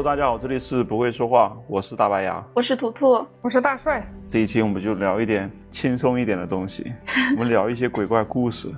Hello，大家好，这里是不会说话，我是大白牙，我是图图，我是大帅。这一期我们就聊一点轻松一点的东西，我们聊一些鬼怪故事。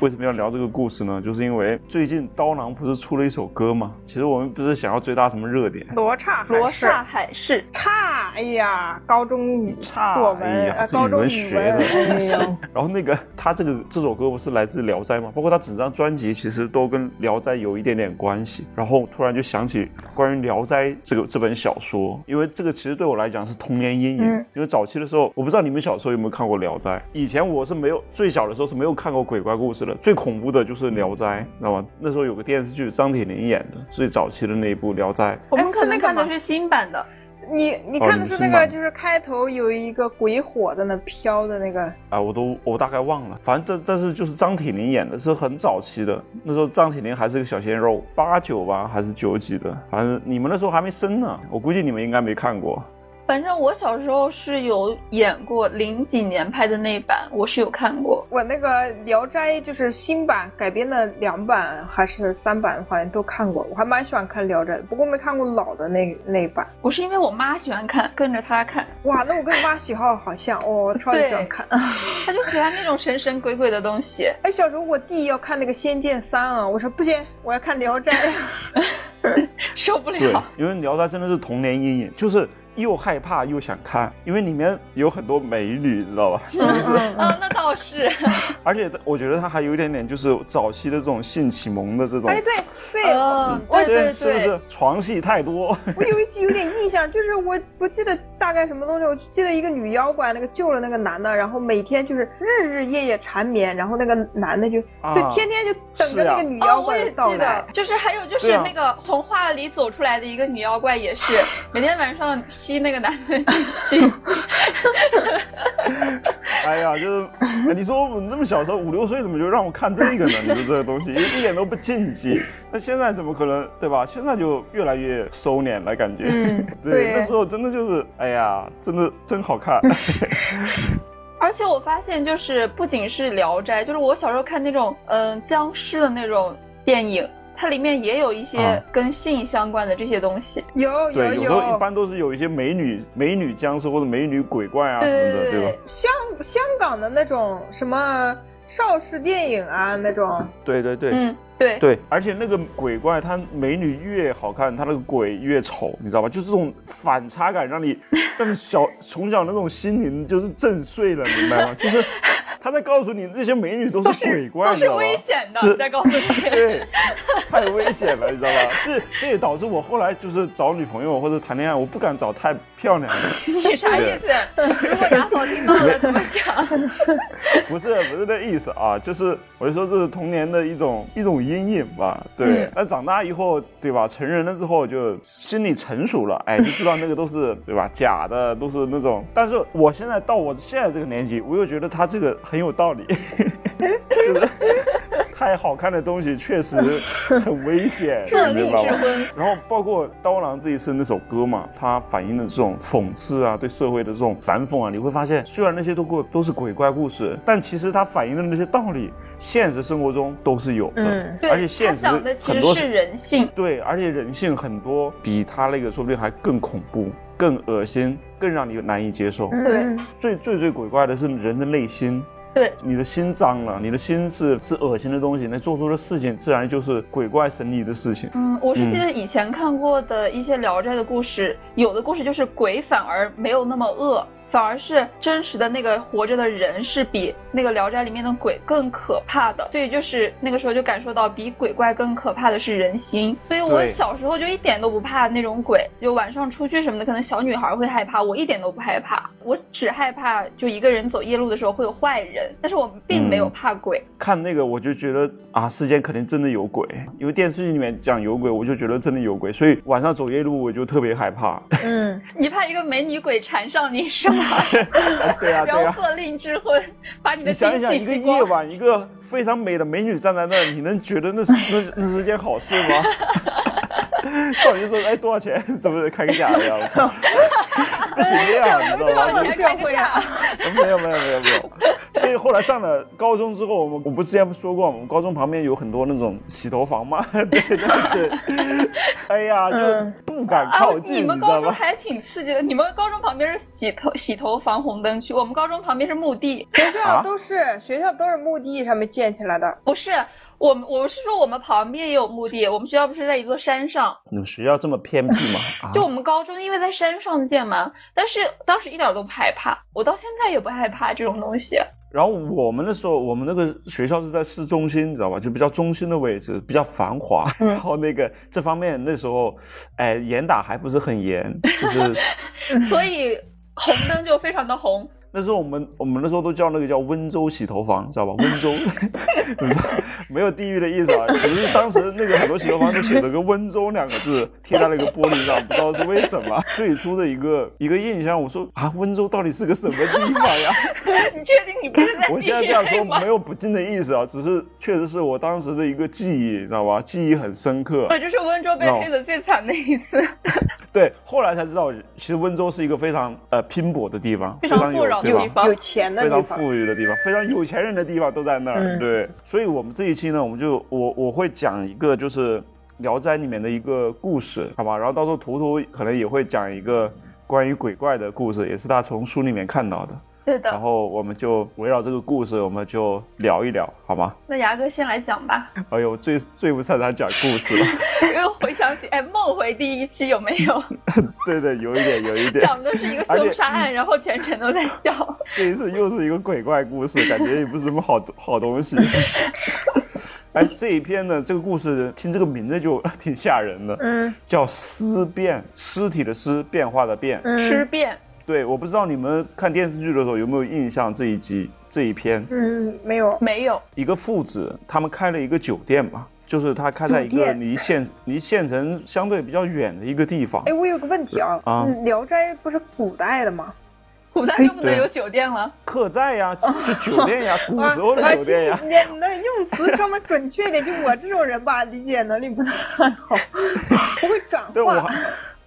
为什么要聊这个故事呢？就是因为最近刀郎不是出了一首歌吗？其实我们不是想要追大什么热点，罗刹罗刹海市差，哎呀，高中语差作文，哎呀，呃高中是语文学的。然后那个他这个这首歌不是来自《聊斋》吗？包括他整张专辑其实都跟《聊斋》有一点点关系。然后突然就想起关于《聊斋》这个这本小说，因为这个其实对我来讲是童年阴影。嗯因为早期的时候，我不知道你们小时候有没有看过《聊斋》。以前我是没有最小的时候是没有看过鬼怪故事的，最恐怖的就是《聊斋》，知道吗？那时候有个电视剧，张铁林演的，最早期的那一部《聊斋》。我们可能看的是新版的，你你哦看的是那个，就是开头有一个鬼火在那飘的那个，啊，我都我大概忘了，反正但但是就是张铁林演的，是很早期的，那时候张铁林还是个小鲜肉，八九吧还是九几的，反正你们那时候还没生呢，我估计你们应该没看过。反正我小时候是有演过零几年拍的那版，我是有看过。我那个《聊斋》就是新版改编的两版还是三版，好像都看过。我还蛮喜欢看《聊斋》的，不过没看过老的那那一版。我是因为我妈喜欢看，跟着她看，哇，那我跟我妈喜好好像，哦，我超级喜欢看。她就喜欢那种神神鬼鬼的东西。哎，小时候我弟要看那个《仙剑三》啊，我说不行，我要看《聊斋》。受不对了。，因为《聊斋》真的是童年阴影，就是又害怕又想看，因为里面有很多美女，知道吧？嗯啊，那倒是。而且我觉得它还有一点点就是早期的这种性启蒙的这种，哎，对对，嗯，我对对是不是床戏太多？我有一集有点印象，就是我不记得大概什么东西，我记得一个女妖怪，那个救了那个男的，然后每天就是日日夜夜缠绵，然后那个男的就、就天天就等着那个女哦，妖我也怪的到来。记得，就是还有就是那个从画里走出来的一个女妖怪，也是 每天晚上吸那个男的精。哎呀，就是哎你说我那么小时候五六岁，怎么就让我看这个呢？你说这个东西一一点都不禁忌。那现在怎么可能，对吧？现在就越来越收敛了，感觉。嗯 对，对那时候真的就是，哎呀，真的真好看。而且我发现，就是不仅是《聊斋》，就是我小时候看那种嗯、呃僵尸的那种电影，它里面也有一些啊跟性相关的这些东西。有有对，有时候一，般都是有一些美女、美女僵尸或者美女鬼怪啊什对么的，对吧？香香港的那种什么邵氏电影啊那种，对对对。嗯，对。对，而且那个鬼怪，他美女越好看，他那个鬼越丑，你知道吧？就这种反差感，让你让你小从小那种心灵就是震碎了，明白吗？就是他在告诉你，这些美女都是鬼怪，都是？危险的，在告诉你。对，太危险了，你知道吧？这这也导致我后来就是找女朋友或者谈恋爱，我不敢找太漂亮的。你啥意思？如果牙宝听到了怎么讲？不是不是那意思啊，就是我就说这是童年的一种一种阴影吧，对。嗯但长大以后，对吧？成人了之后就心理成熟了，哎，就知道那个都是 对吧？假的，都是那种。但是我现在到我现在这个年纪，我又觉得他这个很有道理，就是太好看的东西确实很危险，你知道吧？之婚，然后包括刀郎这一次那首歌嘛，它反映的这种讽刺啊，对社会的这种反讽啊，你会发现，虽然那些都过都是鬼怪故事，但其实它反映的那些道理，现实生活中都是有的，嗯对，而且现实讲的其很多实是人性。对，而且人性很多比他那个说不定还更恐怖、更恶心、更让你难以接受。对嗯最最最鬼怪的是人的内心。对，你的心脏了，你的心是是恶心的东西，那做出的事情自然就是鬼怪神离的事情。嗯，我是记得以前看过的一些《聊斋》的故事，有的故事就是鬼反而没有那么恶，反而是真实的那个活着的人是比那个《聊斋》里面的鬼更可怕的。所以就是那个时候就感受到，比鬼怪更可怕的是人心。所以我小时候就一点都不怕那种鬼，就晚上出去什么的，可能小女孩会害怕，我一点都不害怕，我只害怕就一个人走夜路的时候会有坏人，但是我并没有嗯怕鬼。看那个我就觉得啊，世间肯定真的有鬼，因为电视剧里面讲有鬼，我就觉得真的有鬼，所以晚上走夜路我就特别害怕。嗯，你怕一个美女鬼缠上你是吗？对啊，对然啊。后勒令之婚，把你的你想一想，一个夜。晚，一个非常美的美女站在那儿，你能觉得那是那那是件好事吗？少女说：“哎，多少钱？怎么开个价呀？我操，不行的呀，你知道吗？你还开个价？没有没有没有没有，所以后来上了高中之后，我们我不之前说过，我们高中旁边有很多那种洗头房嘛，对对对。哎呀，就嗯不敢啊靠，近，你们知道吧？高中还挺刺激的。你们高中旁边是洗头洗头房红灯区，我们高中旁边是墓地。学校啊都是、学校都是墓地上面建起来的。不是，我们我是说我们旁边也有墓地，我们学校不是在一座山上。你们学校这么偏僻吗？啊就我们高中因为在山上建嘛，但是当时一点都不害怕，我到现在也不害怕这种东西。然后我们那时候，我们那个学校是在市中心，你知道吧？就比较中心的位置，比较繁华。嗯然后那个这方面那时候，哎，严打还不是很严，就是 所以红灯就非常的红。那时候我们我们那时候都叫那个叫温州洗头房，知道吧？温州，没有地域的意思啊，只是当时那个很多洗头房都写了个温州两个字贴在那个玻璃上，不知道是为什么。最初的一个一个印象，我说啊，温州到底是个什么地方呀？你确定你不是在 我现在这样说没？有不敬的意思啊，只是确实是我当时的一个记忆，你知道吧？记忆很深刻。对就是温州被黑的最惨的一次，对，后来才知道，其实温州是一个非常呃拼搏的地方，非非常富饶的？地方有。钱的非常。富裕的地方，非常有钱人的地方都在那儿。嗯对，所以我们这一期呢，我们就我我会讲一个就是《聊斋》里面的一个故事，好吧？然后到时候图图可能也会讲一个关于鬼怪的故事，也是他从书里面看到的。对的，然后我们就围绕这个故事，我们就聊一聊，好吗？那牙哥先来讲吧，哎呦，最最不擅长讲故事了。因为回想起，哎，梦回第一期有没有 对对，有一点，有一点。讲的是一个凶杀案，然后全程都在笑。这一次又是一个鬼怪故事，感觉也不是什么好 好东西。哎，这一篇呢，这个故事听这个名字就挺吓人的，嗯叫尸变，尸体的尸，变化的变。尸嗯变，对，我不知道你们看电视剧的时候有没有印象这一集这一篇，嗯，没有。没有，一个父子他们开了一个酒店嘛，就是他开在一个离县离县城相对比较远的一个地方哎，。我有个问题啊，啊嗯聊斋》不是古代的吗？古代就不能有酒店了。客栈呀，就 酒店呀，古时候的啊酒店呀。你你那用词稍微准确一点，就我这种人吧，理解能力不太好，不会转对，我化。还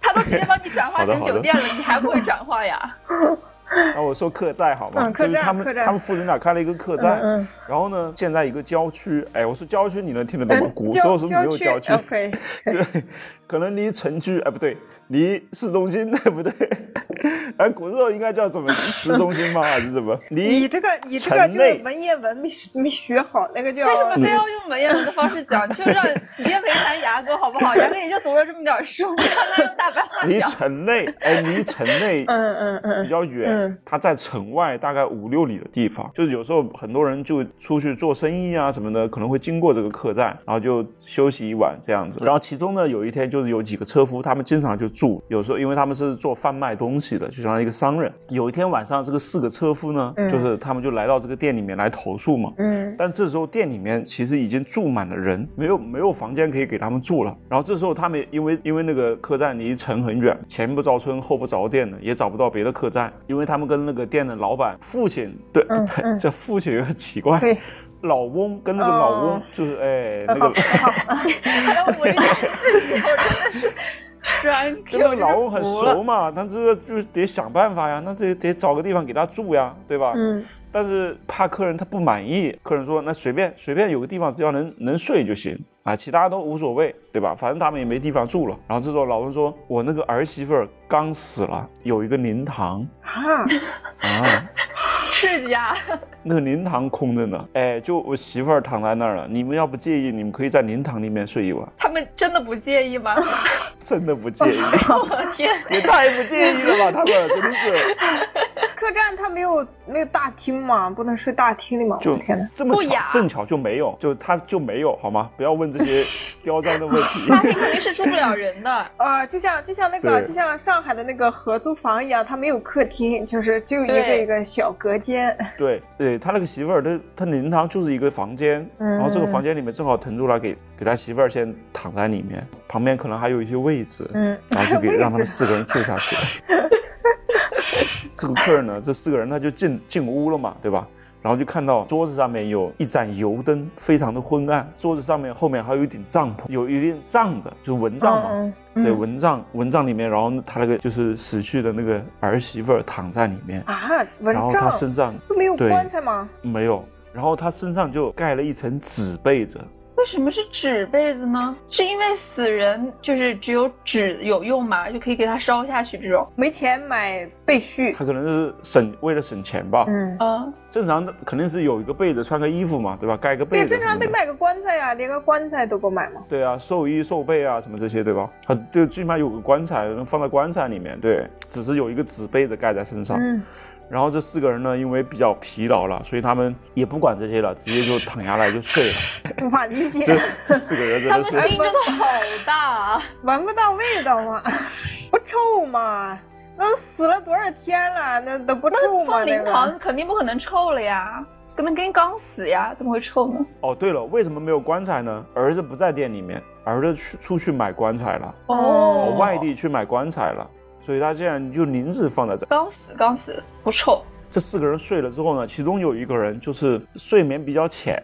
他都直接帮你转化成酒店了，你还不会转化呀？那我说客栈好吗？嗯就是他们他们父子俩开了一个客栈，嗯嗯然后呢建在一个郊区。哎，我说郊区你能听得懂吗？嗯古时候是没有郊区对，可能离城区，哎不对，离市中心，对不对？哎，古时候应该叫什么市中心吗？还是什么？你这个你这个就是文言文没没学好，那个叫为什么非要用文言文的方式讲？就让你别为难牙哥好不好？牙哥也就读了这么点书，你让他用大白话离。城内，哎，离城内嗯嗯嗯比较远他，在城外大概五六里的地方，就是有时候很多人就出去做生意啊什么的，可能会经过这个客栈，然后就休息一晚这样子。然后其中呢，有一天就是有几个车夫，他们经常就住，有时候因为他们是做贩卖东西的，就像一个商人。有一天晚上，这个四个车夫呢，嗯就是他们就来到这个店里面来投诉嘛，嗯但这时候店里面其实已经住满了人，没有没有房间可以给他们住了。然后这时候他们因为因为那个客栈离城很远，前不着村后不着店的，也找不到别的客栈，因为他们跟那个店的老板父亲对，嗯嗯这父亲有点奇怪，对，老翁跟那个老翁哦就是哎 那个。我这个事情，我真的是跟那 个老翁很熟嘛，他这个就是得想办法呀，那这得找个地方给他住呀，对吧？嗯。但是怕客人他不满意，客人说那随便随便有个地方只要能能睡就行啊，其他都无所谓，对吧？反正他们也没地方住了。然后这时候老翁说：“我那个儿媳妇儿刚死了，有一个灵堂啊，啊，是呀，那个灵堂空着呢，哎，就我媳妇儿躺在那儿了。你们要不介意，你们可以在灵堂里面睡一晚，他们真的不介意吗？真的不介意，我的天，也太不介意了吧？他们真的是。”客栈它没有那个大厅嘛？不能睡大厅里嘛？就天呐，这么巧，正巧就没有，就他就没有，好吗？不要问这些刁钻的问题。大厅肯定是住不了人的。啊，就像就像那个就像上海的那个合租房一样，它没有客厅，就是就一个一个小隔间。对对，他那个媳妇儿，他他灵堂就是一个房间，嗯然后这个房间里面正好腾出来给给他媳妇儿先躺在里面，旁边可能还有一些位置，嗯，然后就给让他们四个人住下去。这个客人呢，这四个人他就进进屋了嘛，对吧？然后就看到桌子上面有一盏油灯，非常的昏暗。桌子上面后面还有一顶帐篷，有一顶帐子，就是蚊帐嘛。嗯对，嗯蚊帐，蚊帐里面，然后他那个就是死去的那个儿媳妇儿躺在里面，啊，蚊然后他身上都没有棺材吗？没有，然后他身上就盖了一层纸被子。为什么是纸被子呢？是因为死人就是只有纸有用嘛，就可以给他烧下去这种。没钱买被絮。他可能是省为了省钱吧。嗯，啊，正常的肯定是有一个被子，穿个衣服嘛，对吧？盖个被对，子。正常得。买个棺材呀，连个棺材都不买吗？对啊，寿衣寿被啊，什么这些，对吧？他就最起码有个棺材，能放在棺材里面。对，只是有一个纸被子盖在身上。嗯，然后这四个人呢，因为比较疲劳了，所以他们也不管这些了，直接就躺下来就睡了。无法理解这，这四个人真他们的是心真的好大啊！闻不到味道吗？不臭吗？那死了多少天了，那都不臭吗？那放灵堂肯定不可能臭了呀，可能跟刚死呀，怎么会臭呢？哦，对了，为什么没有棺材呢？儿子不在店里面，儿子去出去买棺材了，哦外地去买棺材了，所以他现在就临时放在这。刚死刚死不臭。这四个人睡了之后呢，其中有一个人就是睡眠比较浅，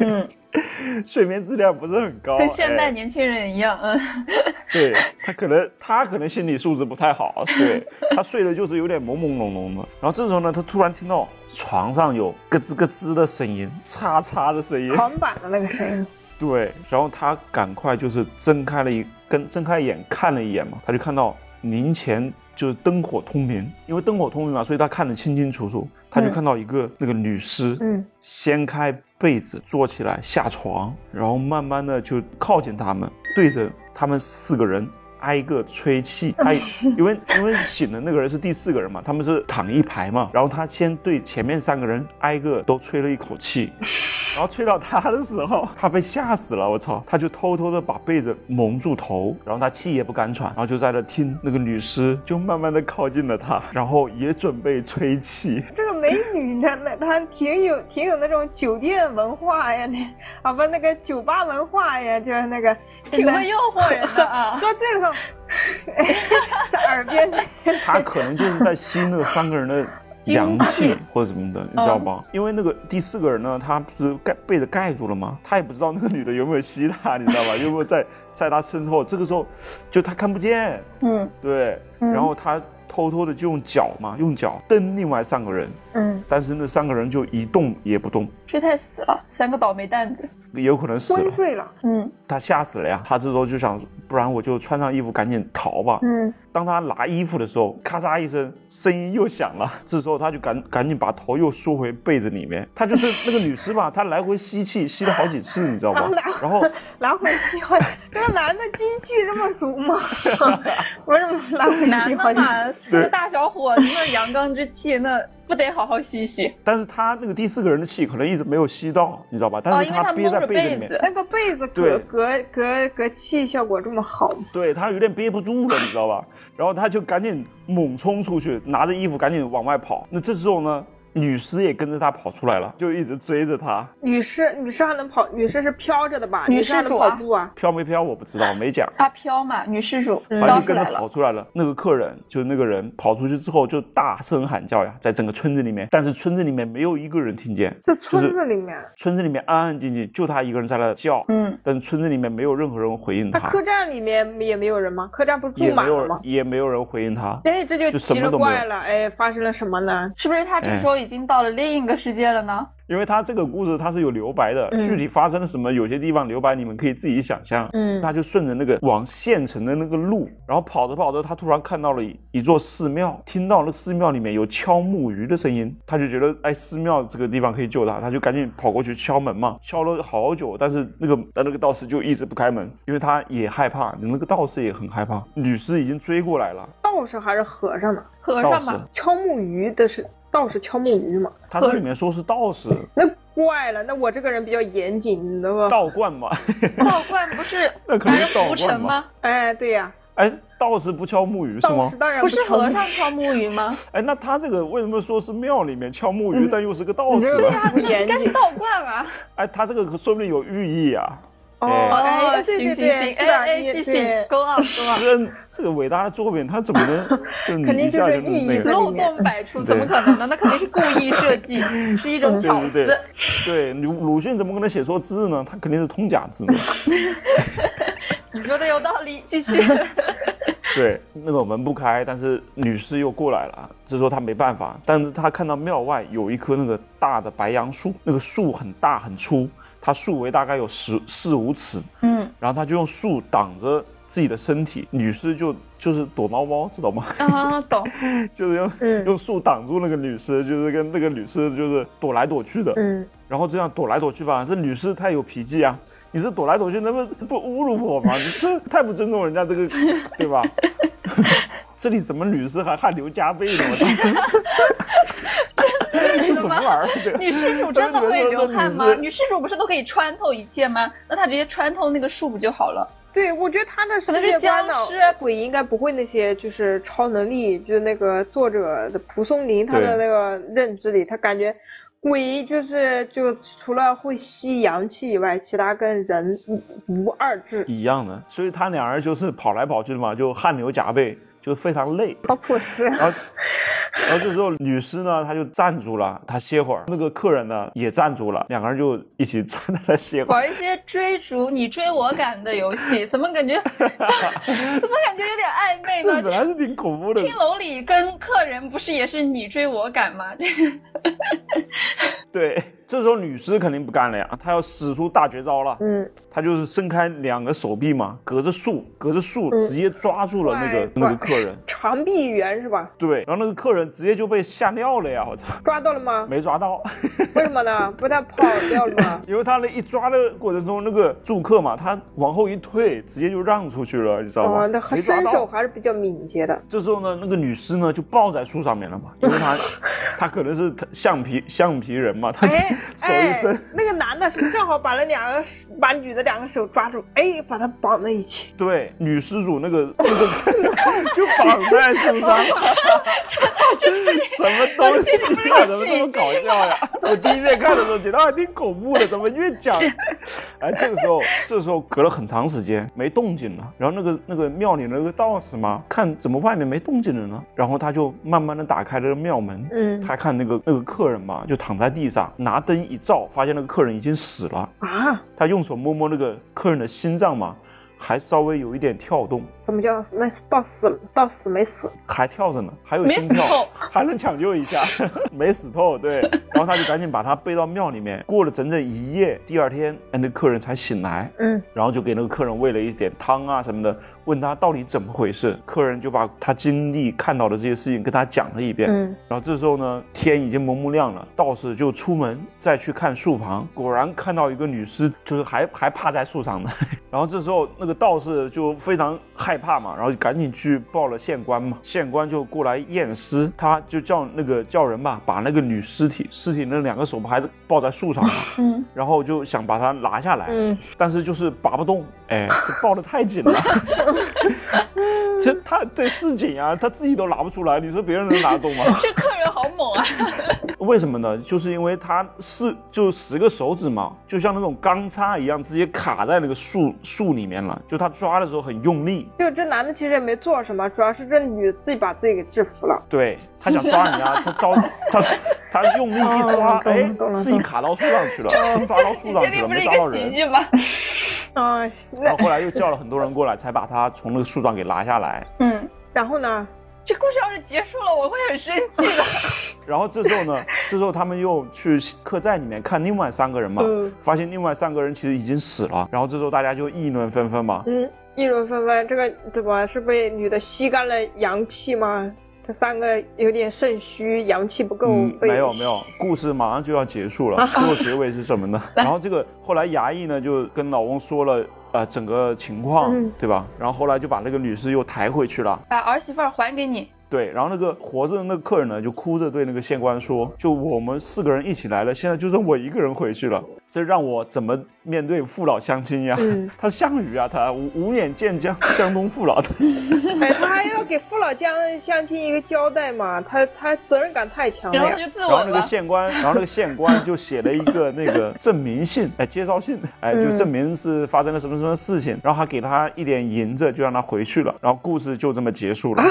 嗯，睡眠质量不是很高，跟现代哎年轻人一样。嗯，对他可能他可能心理素质不太好，对他睡的就是有点朦朦胧胧的。然后这时候呢，他突然听到床上有咯吱咯吱的声音，嚓嚓的声音，床板的那个声音。对，然后他赶快就是睁开了一跟睁开眼看了一眼嘛，他就看到灵前就是灯火通明，因为灯火通明嘛，所以他看得清清楚楚。他就嗯看到一个那个女尸，嗯，掀开被子坐起来下床，然后慢慢的就靠近他们，对着他们四个人。挨个吹气，他因为因为醒的那个人是第四个人嘛，他们是躺一排嘛，然后他先对前面三个人挨个都吹了一口气，然后吹到他的时候，他被吓死了，我操！他就偷偷的把被子蒙住头，然后他气也不敢喘，然后就在那听那个女尸就慢慢的靠近了他，然后也准备吹气。这个美女呢，那她挺有挺有那种酒店文化呀，那啊不那个酒吧文化呀，就是那个 挺会诱惑人的啊喝。醉了后，在耳边 他可能就是在吸那个三个人的阳气或者什么的，你知道吧？因为那个第四个人呢，他不是盖被子盖住了吗？他也不知道那个女的有没有吸他，你知道吧？有没有在在他身后？这个时候就他看不见，嗯，对，然后他偷偷的就用脚嘛，用脚蹬另外三个人，嗯，但是那三个人就一动也不动，睡太死了，三个倒霉蛋子。有可能死了昏。睡了，嗯，他吓死了呀！他这时候就想，不然我就穿上衣服赶紧逃吧。嗯，当他拿衣服的时候，咔嚓一声，声音又响了。这时候他就赶赶紧把头又缩回被子里面。他就是那个女尸吧，她来回吸气，吸了好几次，你知道吧啊来？然后 来回吸好，这个男的精气这么足吗？为什么来回男吸好几？的嘛，四个大小伙子，那阳刚之气，那不得好好吸吸。但是他那个第四个人的气可能一直没有吸到，你知道吧？但哦，是因为他憋在被子里面。那个被子隔隔隔隔气效果这么好？对他有点憋不住了，你知道吧？然后他就赶紧猛冲出去，拿着衣服赶紧往外跑。那这时候呢，女尸也跟着他跑出来了，就一直追着他。女尸，女尸还能跑，女尸是飘着的吧？女尸还能施主啊跑步啊？飘没飘我不知道，没讲。他飘嘛，女施主反正就跟着。跑出来了。那个客人就是那个人跑出去之后就大声喊叫呀，在整个村子里面，但是村子里面没有一个人听见，这村子里面，村子里面安安静静，就他一个人在那叫。嗯，但是村子里面没有任何人回应他，那客栈里面也没有人吗？客栈不是也没有住满了吗？也没有人回应他。哎，这就奇了怪了，哎，发生了什么呢？是不是他这哎时候已经到了另一个世界了呢？因为他这个故事它是有留白的，嗯。具体发生了什么，有些地方留白你们可以自己想象。嗯。他就顺着那个往县城的那个路，然后跑着跑着，他突然看到了一一座寺庙，听到那寺庙里面有敲木鱼的声音，他就觉得哎，寺庙这个地方可以救他，他就赶紧跑过去敲门嘛，敲了好久，但是那个但那个道士就一直不开门，因为他也害怕，那个道士也很害怕，女尸已经追过来了，道士还是和尚呢？和尚吧，敲木鱼的是道士敲木鱼嘛？他这里面说是道士，那怪了，那我这个人比较严谨，你知道吧？道观嘛，道观不是那可能是道观吗？哎，对呀、哎，道士不敲木鱼是吗？当然不是和尚敲木鱼吗？哎，那他这个为什么说是庙里面敲木鱼，但又是个道士呢？你这个不严谨应该是。道观啊。哎，他这个说不定有寓意啊。哦，哎哎，对对对，是的，哎哎，你继续对，，go on go on。这这个伟大的作品，他怎么能 就肯定你一下就就是那个寓意？漏洞百出，怎么可能呢？那肯定是故意设计，是一种巧对对思对。对，鲁鲁迅怎么可能写错字呢？他肯定是通假字嘛。你说的有道理，继续。对，那个门不开，但是女士又过来了，这时候他没办法，但是他看到庙外有一棵那个大的白杨树，那个树很大很粗，它树围大概有十四五尺，嗯然后他就用树挡着自己的身体，女士就就是躲猫猫，知道吗？啊，懂。就是用、嗯用树挡住那个女士，就是跟那个女士就是躲来躲去的，嗯，然后这样躲来躲去吧，这女士太有脾气啊！你是躲来躲去，那不不侮辱我吗？你这太不尊重人家这个，对吧？这里怎么女士还汗流浃背呢？我操！这什么玩意儿？女施主真的会流汗吗？女女施主不是都可以穿透一切吗？那她直接穿透那个树不就好了？对，我觉得他的世可能是界观呢僵尸，鬼应该不会那些就是超能力，就是那个作者的蒲松龄他的那个认知里，他感觉鬼就是就除了会吸阳气以外，其他跟人无无二致。一样的，所以他俩人就是跑来跑去的嘛，就汗流浃背，就非常累。好朴实，然后，然后这时候女尸呢，她就站住了，她歇会儿。那个客人呢也站住了，两个人就一起站在那歇会儿。玩一些追逐你追我赶的游戏，怎么感觉 怎么感觉有点暧昧这呢？本来是挺恐怖的，青楼里跟客人不是也是你追我赶吗？对。这时候女尸肯定不干了呀，她要使出大绝招了。嗯，她就是伸开两个手臂嘛，隔着树，隔着树嗯直接抓住了那个、那个客人。长臂猿是吧？对，然后那个客人直接就被吓尿了呀！我操，抓到了吗？没抓到。为什么呢？不他跑掉了吗？因为他那一抓的过程中，那个住客嘛，他往后一退，直接就让出去了，你知道吗？哦，那没抓身手。还是比较敏捷的。这时候呢，那个女尸呢就抱在树上面了嘛，因为她 她可能是橡皮橡皮人嘛，她 手一伸，哎，那个男的是正好把那两个把女的两个手抓住，哎，把她绑在一起。对，女施主那个那个 就绑在树上，什么东西啊？怎么这么搞笑呀？我第一遍看的时候觉得还挺恐怖的，怎么越讲？哎，这个时候，这时候隔了很长时间没动静了，然后那个那个庙里的那个道士嘛，看怎么外面没动静了呢？然后他就慢慢的打开了庙门，嗯他看那个那个客人嘛，就躺在地上，拿灯一照，发现那个客人已经死了。啊，他用手摸摸那个客人的心脏嘛，还稍微有一点跳动，怎么叫那到死了到死没死？还跳着呢，还有心跳，还能抢救一下，没死透。对，然后他就赶紧把他背到庙里面，过了整整一夜，第二天，哎，那客人才醒来。嗯，然后就给那个客人喂了一点汤啊什么的，问他到底怎么回事。客人就把他经历看到的这些事情跟他讲了一遍。嗯，然后这时候呢，天已经蒙蒙亮了，道士就出门再去看树旁，果然看到一个女尸，就是还还趴在树上呢。然后这时候那个道士就非常害怕嘛，然后就赶紧去报了县官嘛，县官就过来验尸，他就叫那个叫人吧，把那个女尸体尸体那两个手不还是抱在树上嘛，嗯，然后就想把它拿下来，嗯，但是就是拔不动，哎，这抱得太紧了。这他对是紧啊，他自己都拿不出来，你说别人能拿得动吗？这客人好猛啊！为什么呢？就是因为他是就十个手指嘛，就像那种钢叉一样，直接卡在那个树树里面了。就他抓的时候很用力，就这男的其实也没做什么，主要是这女的自己把自己给制服了。对他想抓人家，他招他他用力一抓哎自己卡到树上去了，就抓到树上去了，没抓到人。个喜剧吗？啊，然后后来又叫了很多人过来，才把他从那个树上给拿下来。嗯，然后呢？这故事要是结束了，我会很生气的。然后这时候呢，这时候他们又去客栈里面看另外三个人嘛，嗯发现另外三个人其实已经死了。然后这时候大家就议论纷纷嘛，嗯，议论纷纷，这个怎么是被女的吸干了阳气吗？这三个有点肾虚，阳气不够，嗯，没有没有，故事马上就要结束了。最后结尾是什么呢？然后这个后来衙役呢就跟老翁说了呃整个情况，嗯对吧？然后后来就把那个女士又抬回去了。把儿媳妇儿还给你，对，然后那个活着的那个客人呢，就哭着对那个县官说：“就我们四个人一起来了，现在就剩我一个人回去了，这让我怎么面对父老乡亲呀？”嗯 他项羽啊，他无无脸见江江东父老的。哎，他还要给父老乡乡亲一个交代嘛，他他责任感太强了然后。就自然后那个。县官，然后那个县官就写了一个那个证明信，哎，介绍信，哎，就嗯证明是发生了什么什么事情，然后还给他一点银子，就让他回去了，然后故事就这么结束了。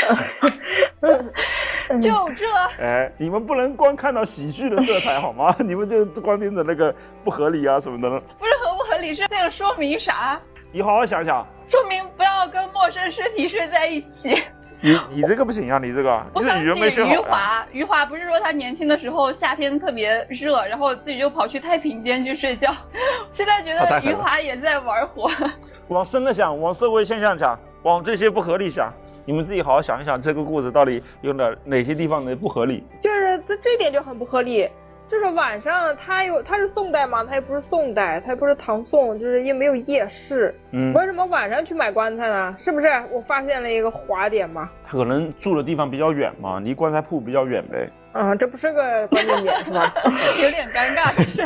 就这，哎，你们不能光看到喜剧的色彩好吗？你们就光盯着那个不合理啊什么的。不是合不合理，是那个说明啥？你好好想想，说明不要跟陌生尸体睡在一起。你你这个不行啊，你这个我想你这语文没起余。华，余华不是说他年轻的时候夏天特别热，然后自己就跑去太平间去睡觉。现在觉得余华也在玩火。往深了想，往社会现象讲，往这些不合理想，你们自己好好想一想，这个故事到底有哪哪些地方的不合理？就是这这一点就很不合理。就是晚上他有他是宋代嘛，他也不是宋代，他也不是唐宋，就是也没有夜市，嗯，为什么晚上去买棺材呢？是不是？我发现了一个滑点嘛。他可能住的地方比较远嘛，离棺材铺比较远呗。啊，这不是个关键点是吧？有点尴尬的是，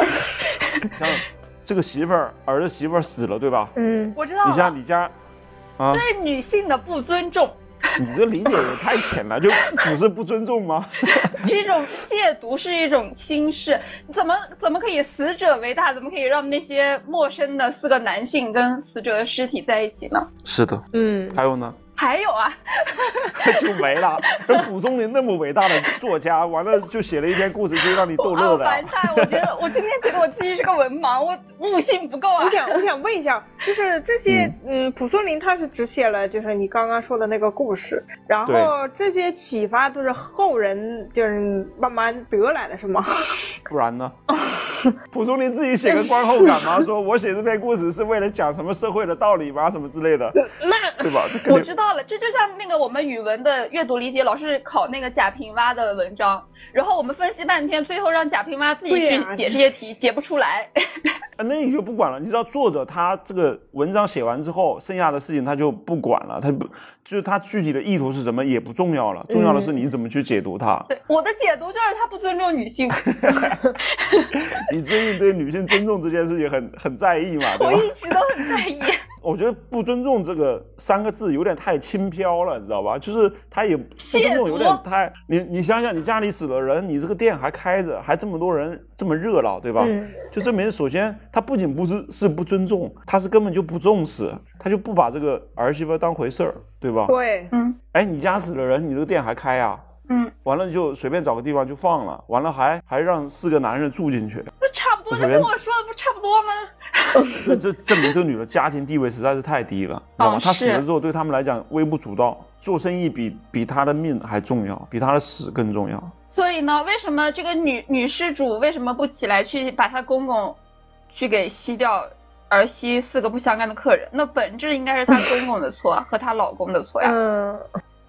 像这个媳妇儿，儿子媳妇儿死了，对吧？嗯，我知道你像，你家，啊，对女性的不尊重你这理解也太浅了，就只是不尊重吗？是一种亵渎，是一种轻视。怎么怎么可以死者为大？怎么可以让那些陌生的四个男性跟死者的尸体在一起呢？是的，嗯，还有呢，还有啊，就没了。那蒲松龄那么伟大的作家，完了就写了一篇故事，就让你逗乐的啊。凡菜，我觉得 我今天觉得我自己是个文盲，我悟性不够啊我。想我想问一下，就是这些，嗯，蒲松龄他是只写了就是你刚刚说的那个故事，然后这些启发都是后人就是慢慢得来的，是吗？不然呢？蒲松龄自己写个观后感吗？说我写这篇故事是为了讲什么社会的道理吗？什么之类的，那对吧？我知道了，这就像那个我们语文的阅读理解老师考那个贾平凹的文章，然后我们分析半天，最后让贾平凹自己去解这些题，解不出来。啊 那你就不管了。你知道作者他这个文章写完之后，剩下的事情他就不管了，他不就是他具体的意图是什么也不重要了，重要的是你怎么去解读它。对，我的解读就是他不尊重女性 你最近对女性尊重这件事情很很在意嘛，我？一直都很在意。我觉得不尊重这个三个字有点太轻飘了，你知道吧？就是他也不尊重有点太你你想想，你家里死了人，你这个店还开着，还这么多人，这么热闹，对吧？嗯就证明首先他不仅不是是不尊重，他是根本就不重视，他就不把这个儿媳妇当回事儿，对吧？对，嗯哎，你家死了人，你这个店还开啊？嗯，完了就随便找个地方就放了，完了还还让四个男人住进去，不差不多，跟我说的不差不多吗？所 以这证明这个女的家庭地位实在是太低了，知道吗哦？她死了之后对他们来讲微不足道，做生意比比她的命还重要，比她的死更重要。所以呢，为什么这个女女施主为什么不起来去把她公公去给吸掉，而吸四个不相干的客人？那本质应该是她公公的错和她老公的错呀。嗯，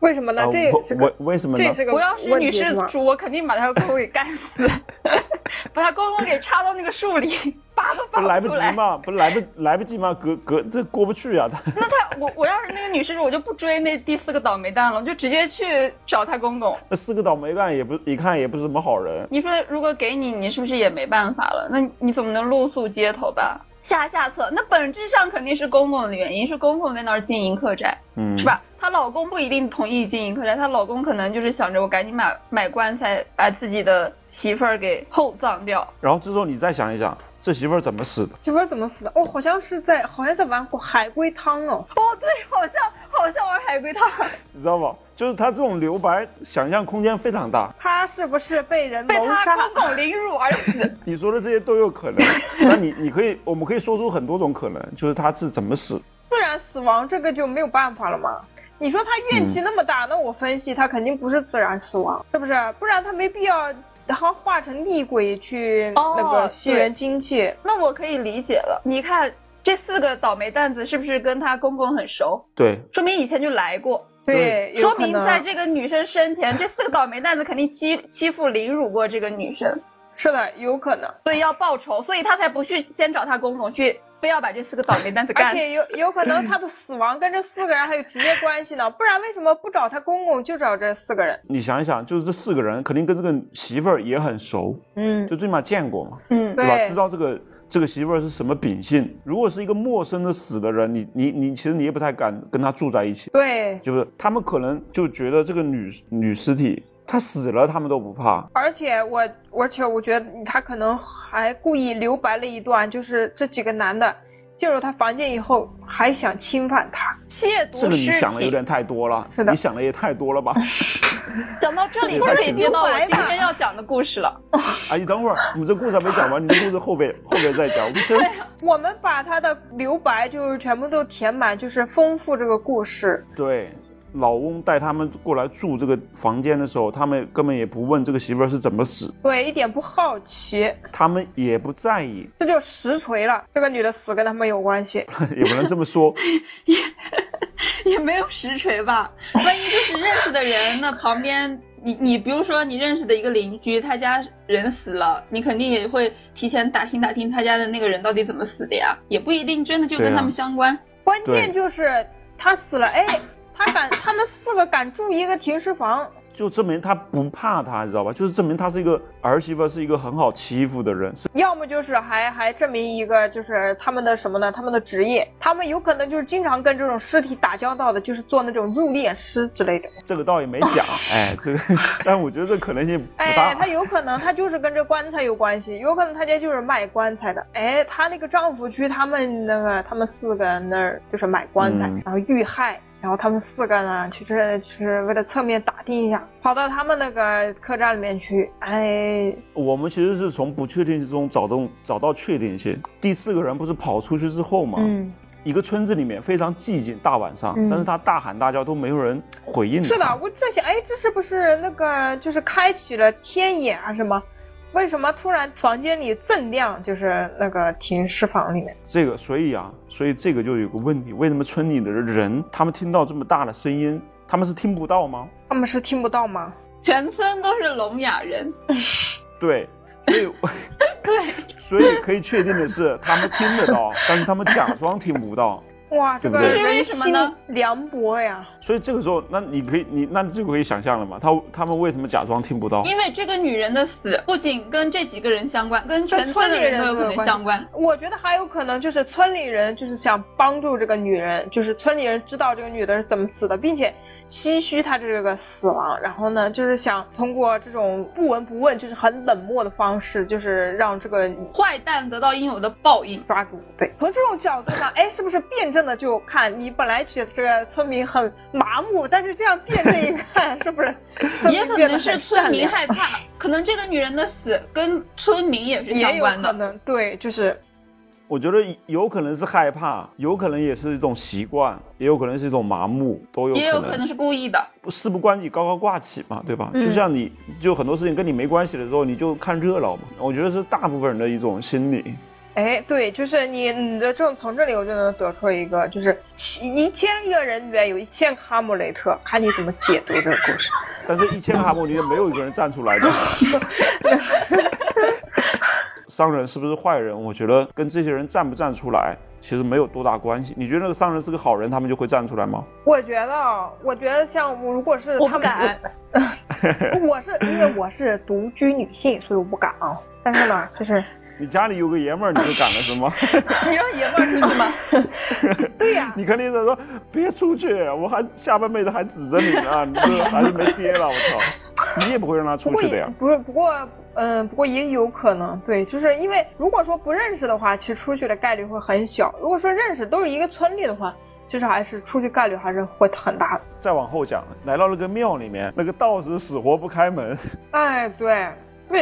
为什么呢？呃这为为什么呢这？是个我要是女施主，我肯定把她公公给干死，把她公公给插到那个树里，拔都拔不来不。及嘛，不来不来不及嘛，隔隔这过不去啊！他 那他我我要是那个女施主，我就不追那第四个倒霉蛋了，我就直接去找他公公。那四个倒霉蛋也不一看也不是什么好人。你说如果给你，你是不是也没办法了？那你怎么能露宿街头吧？下下策，那本质上肯定是公公的原因，是公公在那儿经营客栈，嗯，是？吧？她老公不一定同意经营客栈，她老公可能就是想着我赶紧买买棺材，把自己的媳妇儿给厚葬掉。然后之后你再想一想，这媳妇儿怎么死的？媳妇儿怎么死的？哦，好像是在好像在玩海龟汤哦。哦，对，好像好像玩海龟汤，你知道吗？就是他这种留白，想象空间非常大。他是不是被人被她谋杀？公公凌辱而死。你说的这些都有可能。那你你可以，我们可以说出很多种可能，就是他是怎么死。自然死亡这个就没有办法了嘛。你说他怨气那么大，那我分析他肯定不是自然死亡，是不是？不然他没必要然后化成厉鬼去哦那个吸人精气。那我可以理解了。你看这四个倒霉蛋子是不是跟她公公很熟？对，说明以前就来过。对，说明在这个女生生前，这四个倒霉蛋子肯定欺欺负凌辱过这个女生。是的，有可能。所以要报仇，所以他才不去先找他公公去。非要把这四个倒霉蛋子干，而且有有可能他的死亡跟这四个人还有直接关系呢，不然为什么不找他公公就找这四个人？你想一想，就是这四个人肯定跟这个媳妇儿也很熟，嗯，就最起码见过嘛，嗯，对吧？知道这个这个媳妇儿是什么秉性。如果是一个陌生的死的人，你你你，其实你也不太敢跟他住在一起，对，就是他们可能就觉得这个女女尸体。他死了，他们都不怕。而且我，而且我觉得他可能还故意留白了一段，就是这几个男的进入他房间以后，还想侵犯他，亵渎这个你想的有点太多了，是的，你想的也太多了吧？讲到这里 就可以接到我今天要讲的故事了。哎，你，等会儿，你这故事还没讲完，你这故事后边后边再讲。我们先，我们把他的留白就是全部都填满，就是丰富这个故事。对。老翁带他们过来住这个房间的时候，他们根本也不问这个媳妇儿是怎么死，对，一点不好奇，他们也不在意，这就实锤了，这个女的死跟他们有关系，也不能这么说，也 也没有实锤吧，万一就是认识的人，那旁边你你比如说你认识的一个邻居，他家人死了，你肯定也会提前打听打听他家的那个人到底怎么死的呀，也不一定真的就跟他们相关，关键就是他死了，哎。他敢，他们四个敢住一个停尸房，就证明他不怕他，你知道吧？就是证明他是一个儿媳妇，是一个很好欺负的人。要么就是还还证明一个，就是他们的什么呢？他们的职业，他们有可能就是经常跟这种尸体打交道的，就是做那种入殓师之类的。这个倒也没讲，哎，这个，但我觉得这可能性不大。哎，他有可能他就是跟这棺材有关系，有可能他家就是卖棺材的。哎，他那个丈夫去他们那个，他们四个那儿就是买棺材，然后遇害。然后他们四个呢，其实是为了侧面打听一下，跑到他们那个客栈里面去。哎，我们其实是从不确定性中找到找到确定性。第四个人不是跑出去之后吗？嗯，一个村子里面非常寂静，大晚上，但是他大喊大叫都没有人回应。是的，我在想，哎，这是不是那个就是开启了天眼啊什么？为什么突然房间里锃亮？就是那个停尸房里面，这个，所以啊，所以这个就有个问题：为什么村里的人他们听到这么大的声音，他们是听不到吗？他们是听不到吗？全村都是聋哑人。对，所以 对，所以可以确定的是，他们听得到，但是他们假装听不到。哇，这个为什么呢？凉薄呀！所以这个时候，那你可以，你那就可以想象了嘛？他他们为什么假装听不到？因为这个女人的死不仅跟这几个人相关，跟全村的人都有可能相关。我觉得还有可能就是村里人就是想帮助这个女人，就是村里人知道这个女的是怎么死的，并且。唏嘘他这个死亡，然后呢，就是想通过这种不闻不问，就是很冷漠的方式，就是让这个坏蛋得到应有的报应，抓住。对，从这种角度上，哎，是不是辩证的就看你本来觉得这个村民很麻木，但是这样辩证一看，是不是？也可能是村民害怕，可能这个女人的死跟村民也是相关的。可能对，就是。我觉得有可能是害怕，有可能也是一种习惯，也有可能是一种麻木，都有。也有可能是故意的。事不关己高高挂起嘛，对吧？就像你就很多事情跟你没关系的时候，你就看热闹嘛。我觉得是大部分人的一种心理。哎，对，就是你你的这从这里我就能得出一个，就是一千个人里面有一千个哈姆雷特，看你怎么解读这个故事。但是，一千个哈姆雷特没有一个人站出来的。商人是不是坏人？我觉得跟这些人站不站出来其实没有多大关系。你觉得那个商人是个好人，他们就会站出来吗？我觉得，我觉得像如果是我不敢，我是因为我是独居女性，所以我不敢啊。但是呢，就是 你家里有个爷们儿，你就敢了是吗？你让爷们儿出去吗？对呀，你肯定是说别出去，我还下半辈子还指着你呢，你这孩子没爹了，我操，你也不会让他出去的呀。不是，不过。嗯，不过也有可能，对，就是因为如果说不认识的话，其实出去的概率会很小；如果说认识，都是一个村里的话，其实还是出去概率还是会很大的。再往后讲，来到那个庙里面，那个道士死活不开门。哎，对。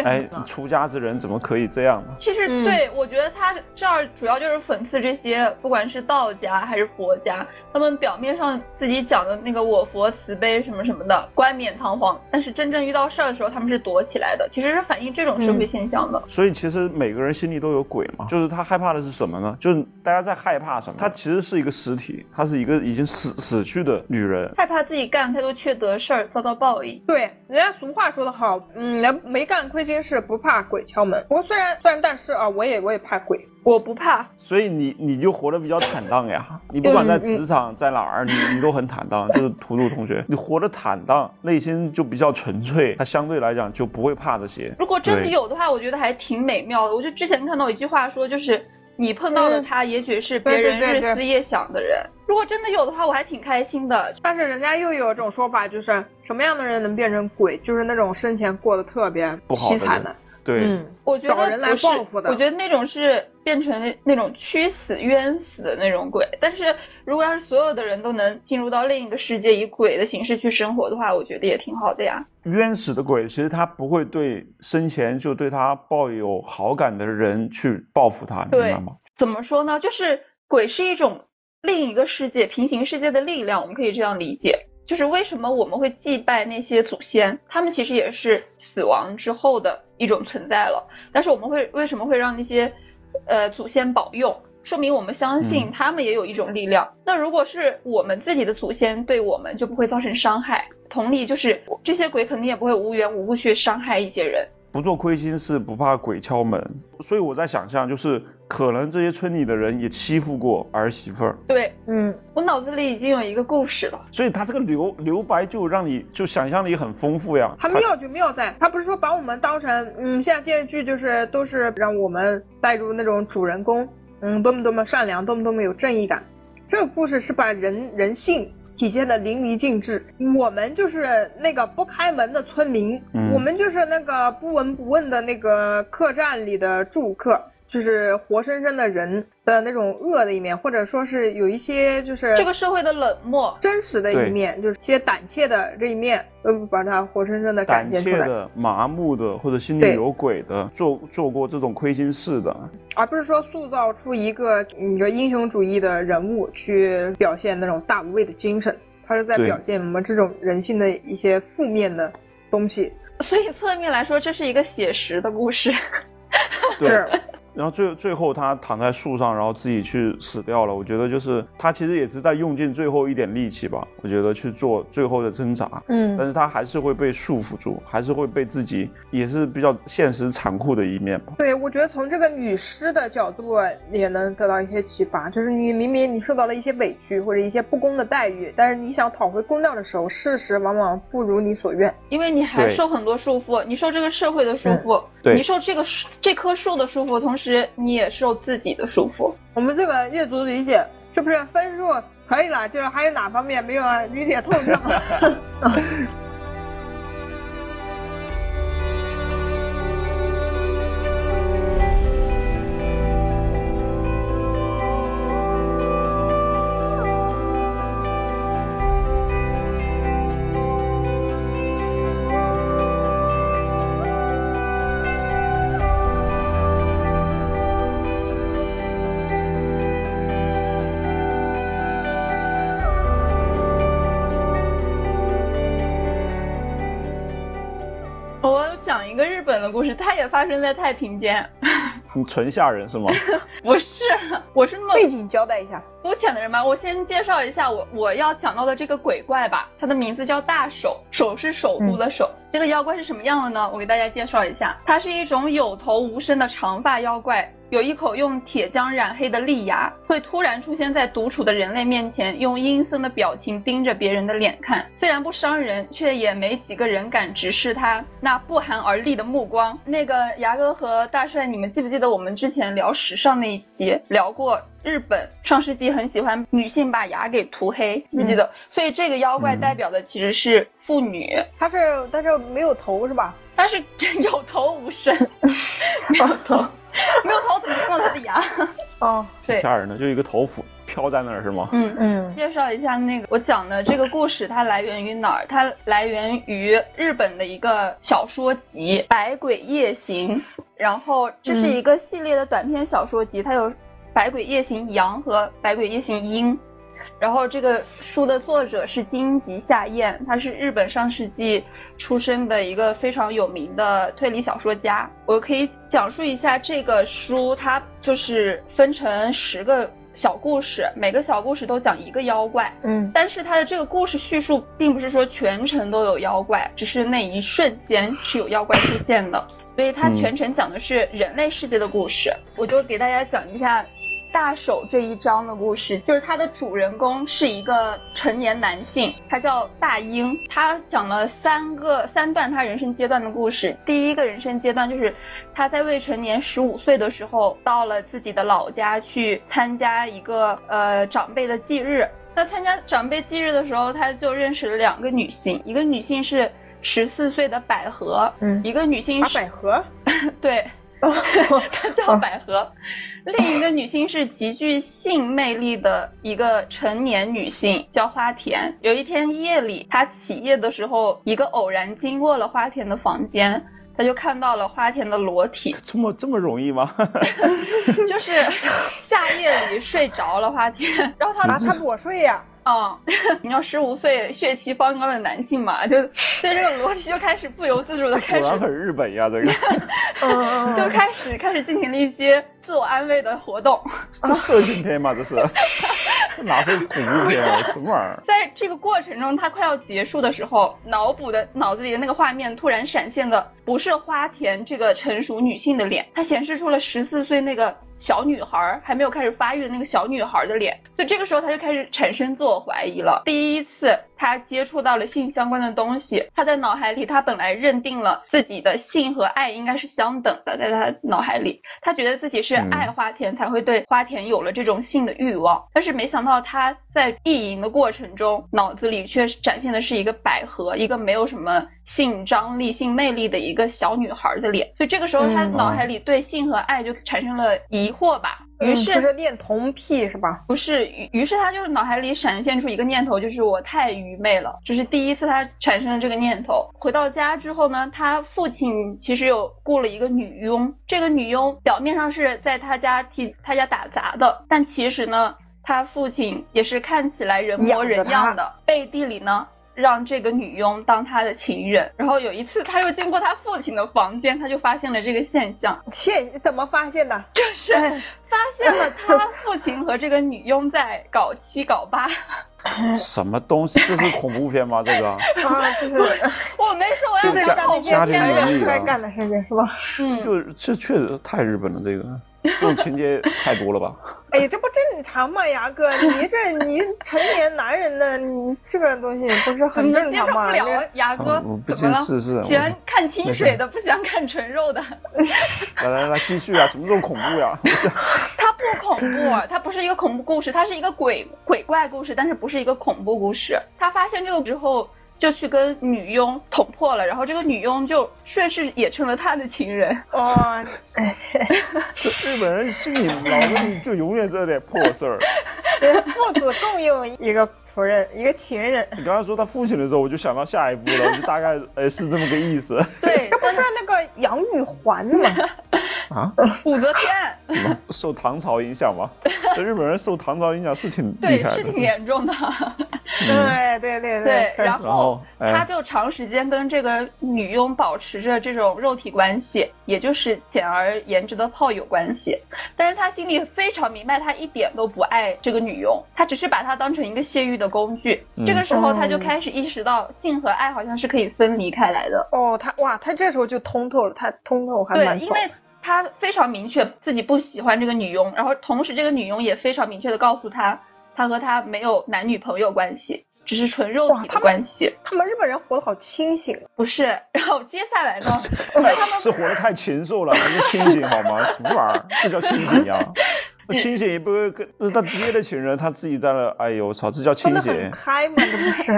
哎，出家之人怎么可以这样呢？其实，对我觉得他这儿主要就是讽刺这些，不管是道家还是佛家，他们表面上自己讲的那个我佛慈悲什么什么的，冠冕堂皇，但是真正遇到事儿的时候，他们是躲起来的。其实是反映这种社会现象的。所以，其实每个人心里都有鬼嘛。就是他害怕的是什么呢？就是大家在害怕什么？他其实是一个尸体，他是一个已经死死去的女人，害怕自己干太多缺德事儿遭到报应。对，人家俗话说得好，嗯，没干。亏心事，不怕鬼敲门。不过虽然虽然但是啊，我也我也怕鬼。我不怕，所以你你就活得比较坦荡呀。你不管在职场在哪儿，你你都很坦荡。就是图图同学，你活得坦荡，内心就比较纯粹，他相对来讲就不会怕这些。如果真的有的话，我觉得还挺美妙的。我就之前看到一句话说，就是你碰到的嗯他，也许是别人日思夜想的人。如果真的有的话，我还挺开心的。但是人家又有一种说法，就是什么样的人能变成鬼？就是那种生前过得特别不好的凄惨人的。对，嗯，我觉找人来得不是报复的我觉得那种是变成那种屈死冤死的那种鬼。但是如果要是所有的人都能进入到另一个世界，以鬼的形式去生活的话，我觉得也挺好的呀。冤死的鬼其实他不会对生前就对他抱有好感的人去报复他，你明白吗？怎么说呢？就是鬼是一种另一个世界、平行世界的力量，我们可以这样理解。就是为什么我们会祭拜那些祖先，他们其实也是死亡之后的一种存在了。但是我们会为什么会让那些呃祖先保佑？说明我们相信嗯他们也有一种力量。那如果是我们自己的祖先对我们，就不会造成伤害。同理，就是这些鬼肯定也不会无缘无故去伤害一些人。不做亏心事，不怕鬼敲门。所以我在想象，就是可能这些村里的人也欺负过儿媳妇儿，对嗯，我脑子里已经有一个故事了。所以他这个留留白就让你就想象力很丰富呀。他妙就妙在，他不是说把我们当成，嗯，现在电视剧就是都是让我们带入那种主人公，嗯，多么多么善良，多么多么有正义感。这个故事是把人人性体现的淋漓尽致。我们就是那个不开门的村民，嗯我们就是那个不闻不问的那个客栈里的住客。就是活生生的人的那种恶的一面，或者说是有一些就是这个社会的冷漠，真实的一面，就是一些胆怯的这一面，都把它活生生的展现出来。怯的、麻木的，或者心里有鬼的，做做过这种亏心事的，而不是说塑造出一个一个英雄主义的人物去表现那种大无畏的精神，他是在表现我们这种人性的一些负面的东西。所以侧面来说，这是一个写实的故事。对。是，然后最最后他躺在树上，然后自己去死掉了。我觉得就是他其实也是在用尽最后一点力气吧，我觉得去做最后的挣扎。嗯但是他还是会被束缚住，还是会被自己，也是比较现实残酷的一面吧。对，我觉得从这个女尸的角度也能得到一些启发，就是你明明你受到了一些委屈或者一些不公的待遇，但是你想讨回公道的时候，事实往往不如你所愿。因为你还受很多束缚，你受这个社会的束缚，对你受这个这棵树的束缚，同时你也受自己的束缚。我们这个阅读理解是不是分数可以了？就是还有哪方面没有理解透彻？日本的故事，它也发生在太平间。你纯吓人是吗？不是，我是那么背景交代一下。肤浅的人吗？我先介绍一下我我要讲到的这个鬼怪吧，它的名字叫大手，手是首都的手。这个妖怪是什么样的呢？我给大家介绍一下，它是一种有头无身的长发妖怪，有一口用铁浆染黑的利牙，会突然出现在独处的人类面前，用阴森的表情盯着别人的脸看。虽然不伤人，却也没几个人敢直视他那不寒而栗的目光。那个牙哥和大帅，你们记不记得我们之前聊时尚那一期聊过？日本上世纪很喜欢女性把牙给涂黑，记不记得？所以这个妖怪嗯代表的其实是妇女，他是但是没有头是吧？但是 有头无身，没 有头，没有头怎么用他的牙？哦，对挺吓人的，就一个头斧飘在那儿是吗？嗯。嗯介绍一下那个我讲的这个故事，它来源于哪儿？它来源于日本的一个小说集《百鬼夜行》，然后这是一个系列的短篇小说集，它有《百鬼夜行阳》和《百鬼夜行阴》。然后这个书的作者是金吉夏彦，他是日本上世纪出生的一个非常有名的推理小说家。我可以讲述一下这个书，它就是分成十个小故事，每个小故事都讲一个妖怪。嗯但是它的这个故事叙述并不是说全程都有妖怪，只是那一瞬间是有妖怪出现的。所以它全程讲的是人类世界的故事。我就给大家讲一下。大手这一章的故事，就是它的主人公是一个成年男性，他叫大英。他讲了三个三段他人生阶段的故事。第一个人生阶段就是他在未成年十五岁的时候，到了自己的老家去参加一个呃长辈的忌日。那参加长辈忌日的时候，他就认识了两个女性，一个女性是十四岁的百合，嗯，一个女性是百合，对。她叫百合，另一个女性是极具性魅力的一个成年女性，叫花田。有一天夜里，她起夜的时候，一个偶然经过了花田的房间，她就看到了花田的裸体。这么这么容易吗？就是 夏夜里睡着了，花田，然后她她裸睡呀。嗯，你要十五岁血气方刚的男性嘛，就 对这个逻辑就开始不由自主的开始。果然很日本呀，这个。就开始开始进行了一些自我安慰的活动。这色情片吗？这是？这哪是恐怖片啊？什么玩意儿？在这个过程中，他快要结束的时候，脑补的脑子里的那个画面突然闪现的不是花田这个成熟女性的脸，它显示出了十四岁那个。小女孩还没有开始发育的那个小女孩的脸，所以这个时候他就开始产生自我怀疑了。第一次他接触到了性相关的东西，他在脑海里他本来认定了自己的性和爱应该是相等的，在他脑海里，他觉得自己是爱花田才会对花田有了这种性的欲望，但是没想到他在意淫的过程中，脑子里却展现的是一个百合，一个没有什么性张力、性魅力的一个小女孩的脸，所以这个时候他脑海里对性和爱就产生了疑。惑吧，于是就是恋童癖是吧？不是，于于是他就是脑海里闪现出一个念头，就是我太愚昧了，就是第一次他产生了这个念头。回到家之后呢，他父亲其实有雇了一个女佣，这个女佣表面上是在他家替他家打杂的，但其实呢，他父亲也是看起来人模人样的，背地里呢。让这个女佣当他的情人，然后有一次他又经过他父亲的房间，他就发现了这个现象。现怎么发现的？就是发现了他父亲和这个女佣在搞七搞八。什么东西？这是恐怖片吗？这个？啊，就是我 没说，就是家家庭伦理该干的事情是吧？嗯，就这确实太日本了，这个。这种情节太多了吧？哎，这不正常吗，牙哥？你这你成年男人的？你这个东西不是很正常吗？接受不了，牙哥，不近视是？喜欢看清水的，不喜欢看纯肉的。来来来，继续啊！什么时候恐怖呀？不是，它不恐怖，它不是一个恐怖故事，它是一个鬼鬼怪故事，但是不是一个恐怖故事。他发现这个之后。就去跟女佣捅破了，然后这个女佣就顺势也成了他的情人。哇，这日本人心里脑子里就永远这点破事儿。父子共用一个夫人，一个情人。你刚才说他父亲的时候，我就想到下一步了，我就大概呃是这么个意思。对，这不是那个杨玉环吗？啊，武则天 受唐朝影响吗？日本人受唐朝影响是挺厉害的，是挺严重的。对对对对，然后他就长时间跟这个女佣保持着这种肉体关系，也就是简而言之的炮友关系。但是他心里非常明白，他一点都不爱这个女佣，他只是把她当成一个泄欲的工具。这个时候他就开始意识到，性和爱好像是可以分离开来的。哦，他哇，他这时候就通透了，他通透还蛮对，因为他非常明确自己不喜欢这个女佣，然后同时这个女佣也非常明确的告诉他。他和他没有男女朋友关系，只是纯肉体的关系。他们日本人活得好清醒，不是？然后接下来呢？是活得太禽兽了，不是清醒好吗？什么玩意儿？这叫清醒呀？那清醒也不会跟，那是他爹的情人，他自己在那，哎呦我操，这叫清醒？开嘛？这不是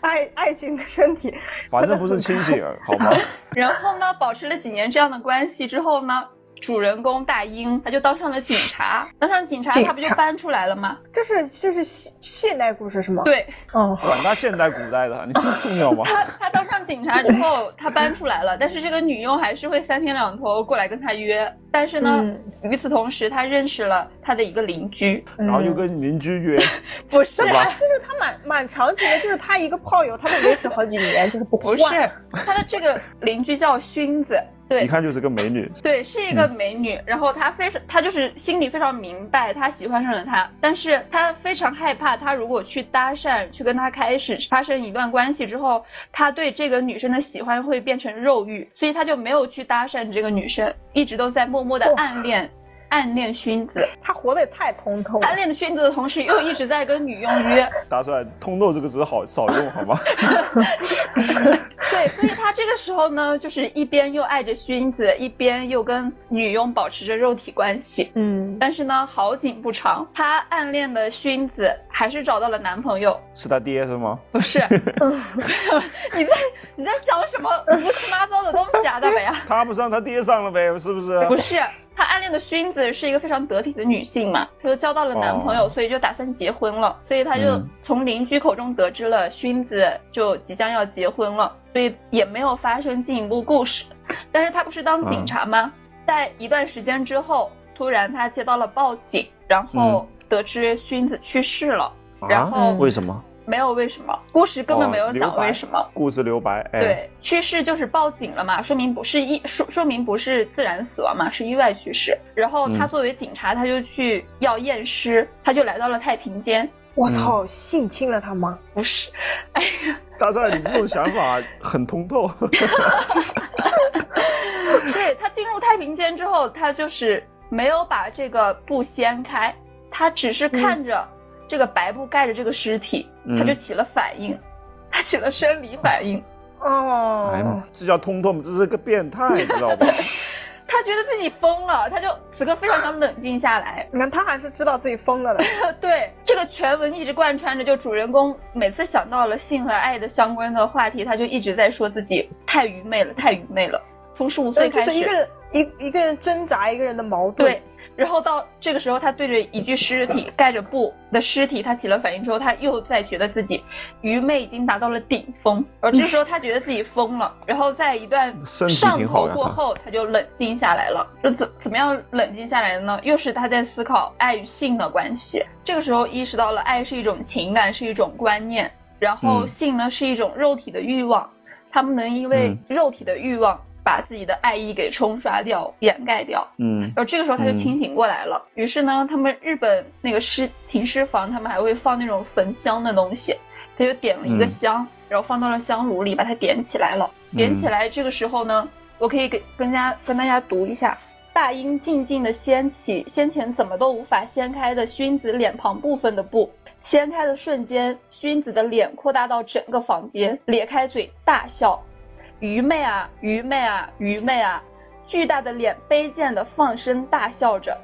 爱爱情的身体，反正不是清醒，好吗？然后呢，保持了几年这样的关系之后呢？主人公大英，他就当上了警察。当上警察，他不就搬出来了吗？这是这是现现代故事是吗？对，嗯，管他现代古代的，你这重要吗？他他当上警察之后，他搬出来了，但是这个女佣还是会三天两头过来跟他约。但是呢，与此同时，他认识了他的一个邻居，然后又跟邻居约。不是，其实他蛮蛮长情的，就是他一个炮友，他都维持好几年，就是不不是他的这个邻居叫勋子。对一看就是个美女。对，是一个美女。然后她非常，她就是心里非常明白，她喜欢上了他，但是她非常害怕，她如果去搭讪，去跟他开始发生一段关系之后，她对这个女生的喜欢会变成肉欲，所以她就没有去搭讪这个女生，一直都在默默的暗恋。暗恋薰子，他活得也太通透了。暗恋的薰子的同时，又一直在跟女佣约。打出来“通透”这个词好少用，好吗？对，所以他这个时候呢，就是一边又爱着薰子，一边又跟女佣保持着肉体关系。嗯，但是呢，好景不长，他暗恋的薰子还是找到了男朋友。是他爹是吗？不是，你在你在想什么胡七八糟的东西啊，大白啊？他不上，他爹上了呗，是不是？不是。他暗恋的薰子是一个非常得体的女性嘛，她就交到了男朋友，所以就打算结婚了。所以她就从邻居口中得知了薰子就即将要结婚了，所以也没有发生进一步故事。但是他不是当警察吗？在一段时间之后，突然他接到了报警，然后得知薰子去世了。然后为什么？没有为什么，故事根本没有讲为什么。故事留白，对，去世就是报警了嘛，说明不是意说说明不是自然死亡嘛，是意外去世。然后他作为警察，他就去要验尸，他就来到了太平间。我操，性侵了他吗？不是，哎呀，大帅，你这种想法 很通透。对他进入太平间之后，他就是没有把这个布掀开，他只是看着。这个白布盖着这个尸体，他就起了反应，他起了生理反应。哦，哎呀，这叫通透吗？这是个变态，知道吧？他觉得自己疯了，他就此刻非常想冷静下来。你看，他还是知道自己疯了的。对，这个全文一直贯穿着，就主人公每次想到了性和爱的相关的话题，他就一直在说自己太愚昧了，太愚昧了。从十五岁开始，就是一个人一一个人挣扎，一个人的矛盾。对。然后到这个时候，他对着一具尸体盖着布的尸体，他起了反应之后，他又在觉得自己愚昧已经达到了顶峰，而这时候他觉得自己疯了。然后在一段上头过后，他就冷静下来了。就怎怎么样冷静下来的呢？又是他在思考爱与性的关系。这个时候意识到了爱是一种情感，是一种观念，然后性呢是一种肉体的欲望，他们能因为肉体的欲望。把自己的爱意给冲刷掉、掩盖掉，嗯，然后这个时候他就清醒过来了。于是呢，他们日本那个尸停尸房，他们还会放那种焚香的东西，他就点了一个香，然后放到了香炉里，把它点起来了。点起来，这个时候呢，我可以给跟大家跟大家读一下：大英静静地掀起先前怎么都无法掀开的薰子脸庞部分的布，掀开的瞬间，薰子的脸扩大到整个房间，咧开嘴大笑。愚昧啊，愚昧啊，愚昧啊！巨大的脸卑贱的放声大笑着，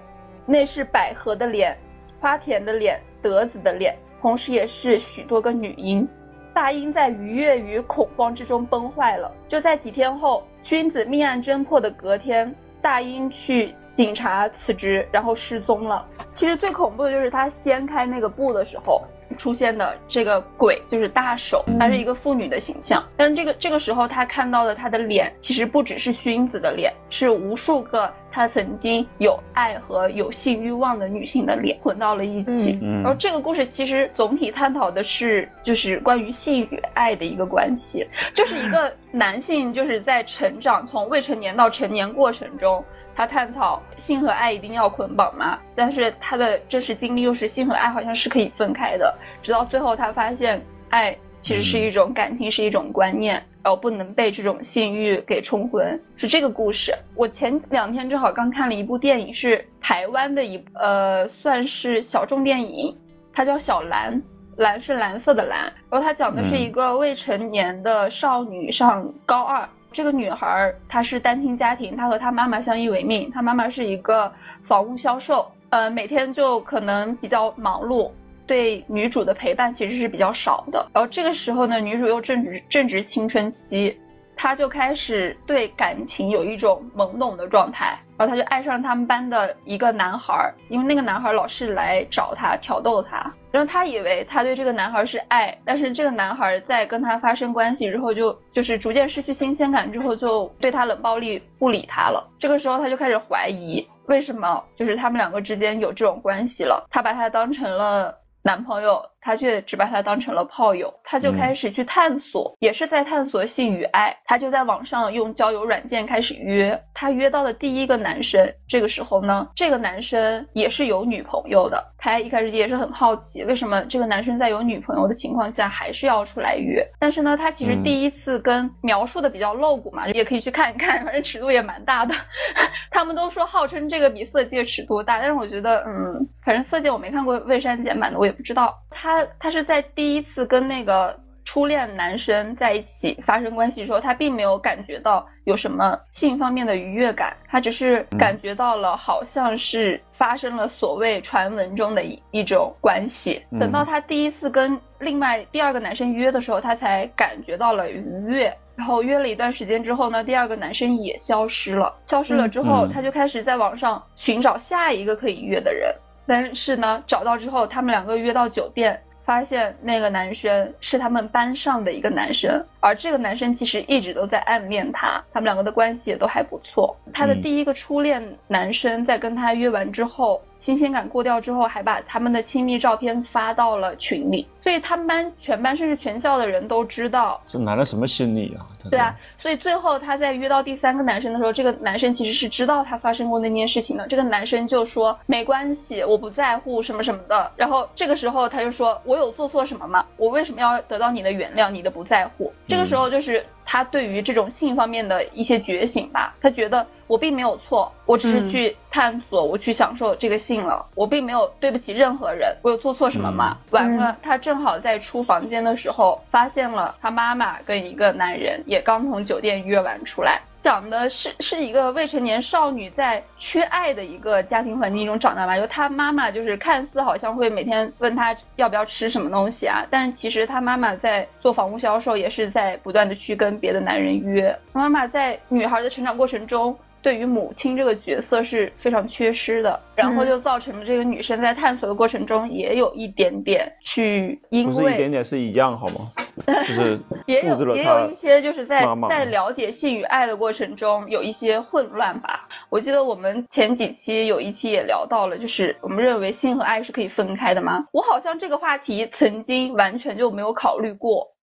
那是百合的脸，花田的脸，德子的脸，同时也是许多个女婴。大英在愉悦与恐慌之中崩坏了。就在几天后，君子命案侦破的隔天，大英去警察辞职，然后失踪了。其实最恐怖的就是他掀开那个布的时候。出现的这个鬼就是大手，她是一个妇女的形象。但是这个这个时候，他看到的她的脸，其实不只是薰子的脸，是无数个他曾经有爱和有性欲望的女性的脸混到了一起。然后这个故事其实总体探讨的是，就是关于性与爱的一个关系，就是一个男性就是在成长，从未成年到成年过程中。他探讨性和爱一定要捆绑吗？但是他的真实经历又是性和爱好像是可以分开的。直到最后，他发现爱其实是一种感情，是一种观念，然后不能被这种性欲给冲昏。是这个故事。我前两天正好刚看了一部电影，是台湾的一呃，算是小众电影，它叫《小蓝》，蓝是蓝色的蓝。然后它讲的是一个未成年的少女上高二。这个女孩她是单亲家庭，她和她妈妈相依为命。她妈妈是一个房屋销售，呃，每天就可能比较忙碌，对女主的陪伴其实是比较少的。然后这个时候呢，女主又正值正值青春期。他就开始对感情有一种懵懂的状态，然后他就爱上他们班的一个男孩，因为那个男孩老是来找他挑逗他，然后她以为她对这个男孩是爱，但是这个男孩在跟他发生关系之后，就就是逐渐失去新鲜感之后，就对他冷暴力不理他了。这个时候她就开始怀疑，为什么就是他们两个之间有这种关系了？她把他当成了男朋友。他却只把他当成了炮友，他就开始去探索，也是在探索性与爱。他就在网上用交友软件开始约，他约到的第一个男生，这个时候呢，这个男生也是有女朋友的。他一开始也是很好奇，为什么这个男生在有女朋友的情况下还是要出来约？但是呢，他其实第一次跟描述的比较露骨嘛，也可以去看一看，反正尺度也蛮大的。他们都说号称这个比色戒尺度大，但是我觉得，嗯，反正色戒我没看过未删减版的，我也不知道。他他是在第一次跟那个初恋男生在一起发生关系的时候，她并没有感觉到有什么性方面的愉悦感，她只是感觉到了好像是发生了所谓传闻中的一一种关系。等到她第一次跟另外第二个男生约的时候，她才感觉到了愉悦。然后约了一段时间之后呢，第二个男生也消失了。消失了之后，他就开始在网上寻找下一个可以约的人。但是呢，找到之后，他们两个约到酒店，发现那个男生是他们班上的一个男生，而这个男生其实一直都在暗恋他，他们两个的关系也都还不错。他的第一个初恋男生在跟他约完之后。新鲜感过掉之后，还把他们的亲密照片发到了群里，所以他们班全班甚至全校的人都知道。这男的什么心理啊？对啊，所以最后他在约到第三个男生的时候，这个男生其实是知道他发生过那件事情的。这个男生就说没关系，我不在乎什么什么的。然后这个时候他就说，我有做错什么吗？我为什么要得到你的原谅？你的不在乎？这个时候就是他对于这种性方面的一些觉醒吧。他觉得。我并没有错，我只是去探索，我去享受这个性了。我并没有对不起任何人，我有做错什么吗？完了，他正好在出房间的时候，发现了他妈妈跟一个男人也刚从酒店约完出来。讲的是是一个未成年少女在缺爱的一个家庭环境中长大吧，就她妈妈就是看似好像会每天问她要不要吃什么东西啊，但是其实她妈妈在做房屋销售，也是在不断的去跟别的男人约。妈妈在女孩的成长过程中。对于母亲这个角色是非常缺失的，然后就造成了这个女生在探索的过程中也有一点点去，因为不是一点点是一样好吗？就是 也有也有一些就是在在了解性与爱的过程中有一些混乱吧。我记得我们前几期有一期也聊到了，就是我们认为性和爱是可以分开的吗？我好像这个话题曾经完全就没有考虑过。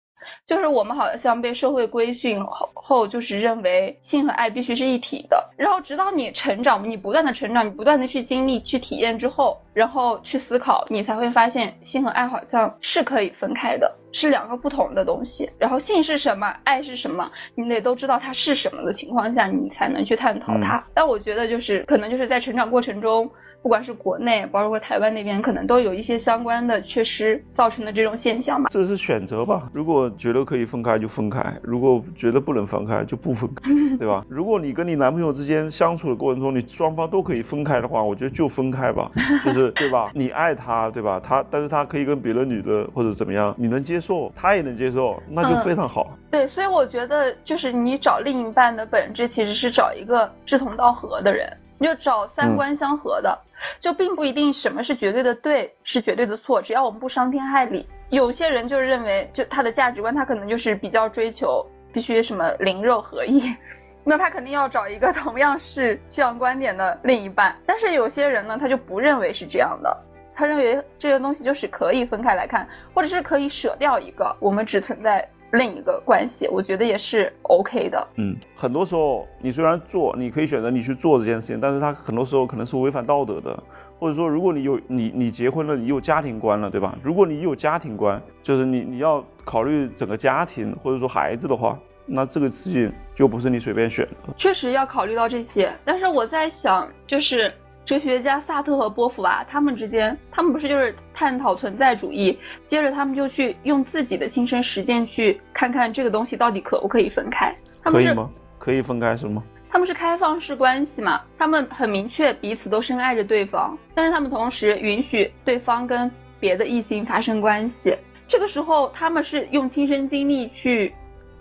就是我们好像被社会规训后后，就是认为性和爱必须是一体的。然后直到你成长，你不断的成长，你不断的去经历、去体验之后，然后去思考，你才会发现性和爱好像是可以分开的，是两个不同的东西。然后性是什么，爱是什么，你得都知道它是什么的情况下，你才能去探讨它。但我觉得就是可能就是在成长过程中。不管是国内，包括台湾那边，可能都有一些相关的缺失造成的这种现象吧。这是选择吧？如果觉得可以分开就分开，如果觉得不能分开就不分开，对吧？如果你跟你男朋友之间相处的过程中，你双方都可以分开的话，我觉得就分开吧，就是 对吧？你爱他，对吧？他，但是他可以跟别的女的或者怎么样，你能接受，他也能接受，那就非常好。对，所以我觉得就是你找另一半的本质其实是找一个志同道合的人，你就找三观相合的。就并不一定什么是绝对的对，是绝对的错，只要我们不伤天害理。有些人就认为，就他的价值观，他可能就是比较追求必须什么灵肉合一，那他肯定要找一个同样是这样观点的另一半。但是有些人呢，他就不认为是这样的，他认为这个东西就是可以分开来看，或者是可以舍掉一个，我们只存在。另一个关系，我觉得也是 OK 的。嗯，很多时候你虽然做，你可以选择你去做这件事情，但是它很多时候可能是违反道德的。或者说，如果你有你你结婚了，你有家庭观了，对吧？如果你有家庭观，就是你你要考虑整个家庭或者说孩子的话，那这个事情就不是你随便选的。确实要考虑到这些，但是我在想，就是。哲学家萨特和波伏娃，他们之间，他们不是就是探讨存在主义，接着他们就去用自己的亲身实践去看看这个东西到底可不可以分开。他们可以吗？可以分开是吗？他们是开放式关系嘛？他们很明确彼此都深爱着对方，但是他们同时允许对方跟别的异性发生关系。这个时候，他们是用亲身经历去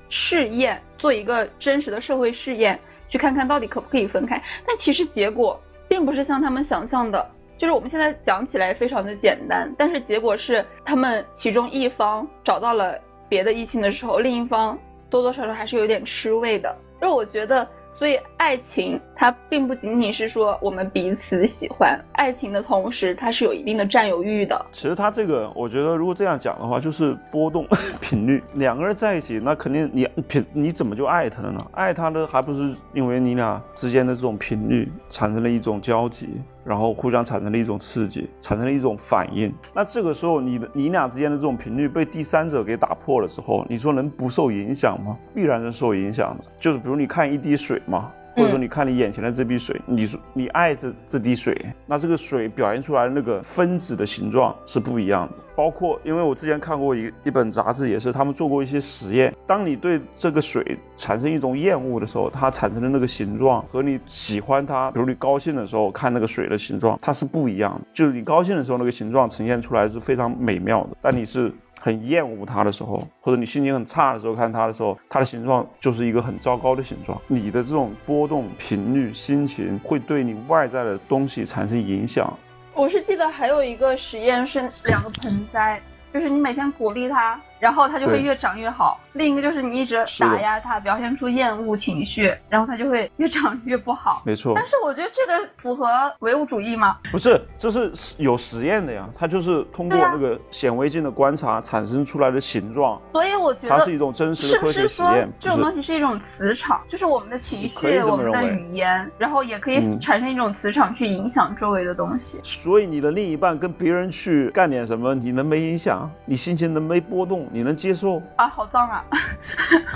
试验，做一个真实的社会试验，去看看到底可不可以分开。但其实结果。并不是像他们想象的，就是我们现在讲起来非常的简单，但是结果是他们其中一方找到了别的异性的时候，另一方多多少少还是有点吃味的。就是我觉得所以爱情它并不仅仅是说我们彼此喜欢，爱情的同时它是有一定的占有欲的。其实它这个，我觉得如果这样讲的话，就是波动 频率。两个人在一起，那肯定你频你怎么就爱他了呢？爱他的还不是因为你俩之间的这种频率产生了一种交集，然后互相产生了一种刺激，产生了一种反应。那这个时候，你的你俩之间的这种频率被第三者给打破了之后，你说能不受影响吗？必然是受影响的。就是比如你看一滴水嘛。或者说，你看你眼前的这滴水，你说你爱这这滴水，那这个水表现出来的那个分子的形状是不一样的。包括，因为我之前看过一一本杂志，也是他们做过一些实验。当你对这个水产生一种厌恶的时候，它产生的那个形状和你喜欢它，比如你高兴的时候看那个水的形状，它是不一样的。就是你高兴的时候，那个形状呈现出来是非常美妙的，但你是。很厌恶它的时候，或者你心情很差的时候看它的时候，它的形状就是一个很糟糕的形状。你的这种波动频率、心情会对你外在的东西产生影响。我是记得还有一个实验是两个盆栽，就是你每天鼓励它。然后它就会越长越好。另一个就是你一直打压它，表现出厌恶情绪，然后它就会越长越不好。没错。但是我觉得这个符合唯物主义吗？不是，这是有实验的呀。它就是通过那个显微镜的观察产生出来的形状。所以我觉得它是一种真实的科学实验。这种东西是一种磁场，就是我们的情绪、我们的语言，然后也可以产生一种磁场去影响周围的东西。所以你的另一半跟别人去干点什么，你能没影响？你心情能没波动？你能接受啊？好脏啊，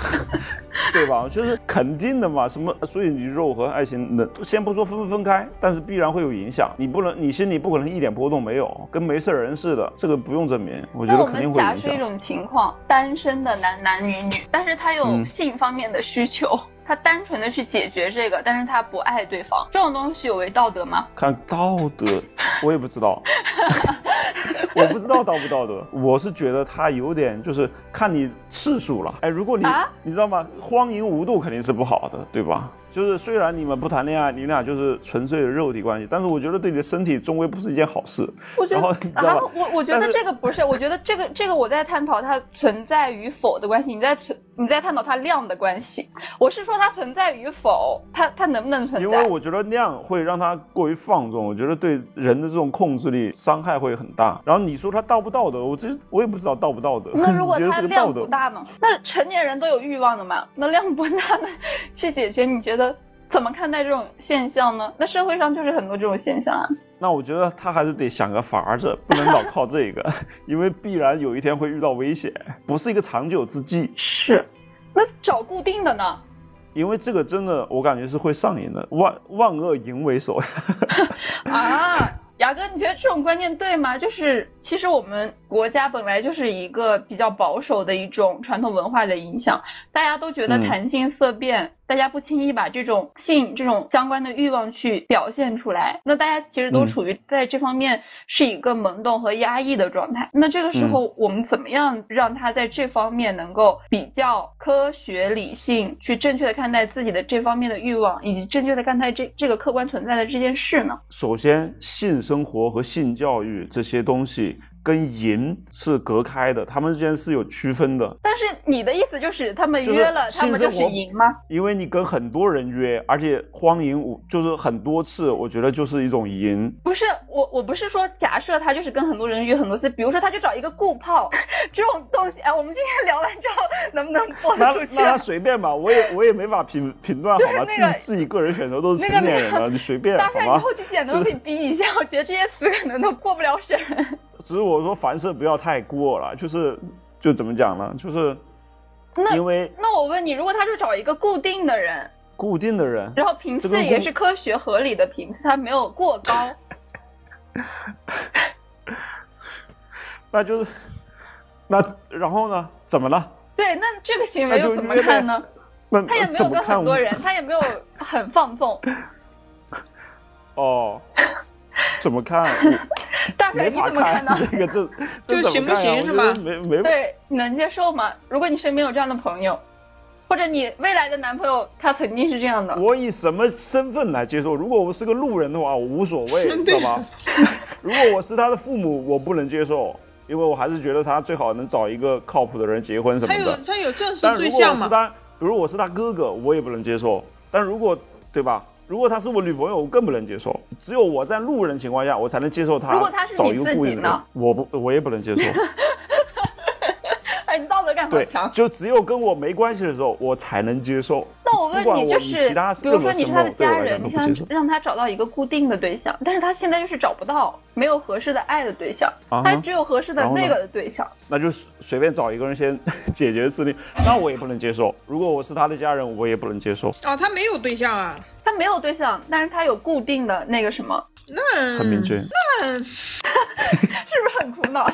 对吧？就是肯定的嘛。什么？所以你肉和爱情能先不说分不分开，但是必然会有影响。你不能，你心里不可能一点波动没有，跟没事人似的。这个不用证明，我觉得肯定会影响。假设一种情况，单身的男男女女，但是他有性方面的需求，他单纯的去解决这个，但是他不爱对方，这种东西有违道德吗？看道德，我也不知道。我不知道道不道德，我是觉得他有点就是看你次数了。哎，如果你你知道吗？荒淫无度肯定是不好的，对吧？就是虽然你们不谈恋爱，你俩就是纯粹的肉体关系，但是我觉得对你的身体终归不是一件好事。我觉得啊，我我觉得这个不是，我觉得这个这个我在探讨它存在与否的关系，你在存你在探讨它量的关系。我是说它存在与否，它它能不能存在？因为我觉得量会让它过于放纵，我觉得对人的这种控制力伤害会很大。然后你说它道不道德，我这我也不知道道不道德。那如果它量不大呢？那成年人都有欲望的嘛？那量不大呢？去解决？你觉得？怎么看待这种现象呢？那社会上就是很多这种现象啊。那我觉得他还是得想个法子，不能老靠这个，因为必然有一天会遇到危险，不是一个长久之计。是，那找固定的呢？因为这个真的，我感觉是会上瘾的，万万恶淫为首。啊，雅哥，你觉得这种观念对吗？就是其实我们国家本来就是一个比较保守的一种传统文化的影响，大家都觉得谈性色变。大家不轻易把这种性这种相关的欲望去表现出来，那大家其实都处于在这方面是一个萌动和压抑的状态。那这个时候，我们怎么样让他在这方面能够比较科学理性，去正确的看待自己的这方面的欲望，以及正确的看待这这个客观存在的这件事呢？首先，性生活和性教育这些东西。跟淫是隔开的，他们之间是有区分的。但是你的意思就是他们约了，他们就是淫吗？因为你跟很多人约，而且荒淫无就是很多次，我觉得就是一种淫。不是我，我不是说假设他就是跟很多人约很多次，比如说他就找一个顾炮 这种东西。哎，我们今天聊完之后能不能播出去？那那随便吧，我也我也没法评评断好吗？自己自己个人选择都是成年人了，你随便好吗？大概，你后期剪的可以逼一下，我觉得这些词可能都过不了审。只是我说凡事不要太过了，就是就怎么讲呢？就是因为那我问你，如果他是找一个固定的人，固定的人，然后频次也是科学合理的频次，他没有过高，那就是那然后呢？怎么了？对，那这个行为又怎么看呢？那他也没有跟很多人，他也没有很放纵。哦。怎么看？大帅，你怎么看呢？这个这 这行不行是吗？没没对，能接受吗？如果你身边有这样的朋友，或者你未来的男朋友他曾经是这样的，我以什么身份来接受？如果我是个路人的话，我无所谓，知道吗？如果我是他的父母，我不能接受，因为我还是觉得他最好能找一个靠谱的人结婚什么的。他有他有正式对象吗？比如我是他哥哥，我也不能接受。但如果对吧？如果她是我女朋友，我更不能接受。只有我在路人情况下，我才能接受她。如果她是找你一个固定的人自己呢，我不，我也不能接受。哎，你道德感好对强，。就只有跟我没关系的时候，我才能接受。那我问你，就是比如说你是他的家人，你想让他找到一个固定的对象，但是他现在就是找不到，没有合适的爱的对象，啊他只有合适的那个的对象。那就随随便找一个人先解决事情，那我也不能接受。如果我是他的家人，我也不能接受。哦，他没有对象啊，他没有对象，但是他有固定的那个什么，那很明确，是不是很苦恼？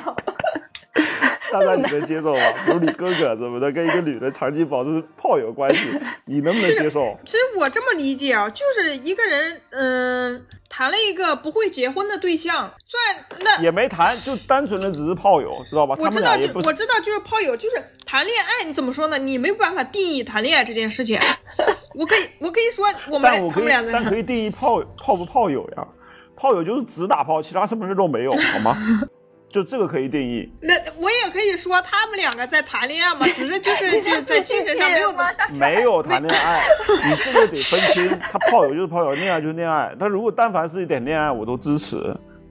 大大你能接受吗？比 如你哥哥怎么的跟一个女的长期保持炮友关系，你能不能接受？其实我这么理解啊，就是一个人，嗯、谈了一个不会结婚的对象，虽然那也没谈，就单纯的只是炮友，知道吧？他我知道就我知道就是炮友，就是谈恋爱，你怎么说呢？你没有办法定义谈恋爱这件事情。我可以我可以说我们但我可以他们俩，在但可以定义炮炮不炮友呀？炮友就是只打炮，其他什么事都没有，好吗？就这个可以定义。那我也可以说他们两个在谈恋爱嘛，只是就是 就是在精神上没有吗？没有谈恋爱，你这个得分清，他炮友就是炮友，恋爱就是恋爱。他如果但凡是一点恋爱，我都支持。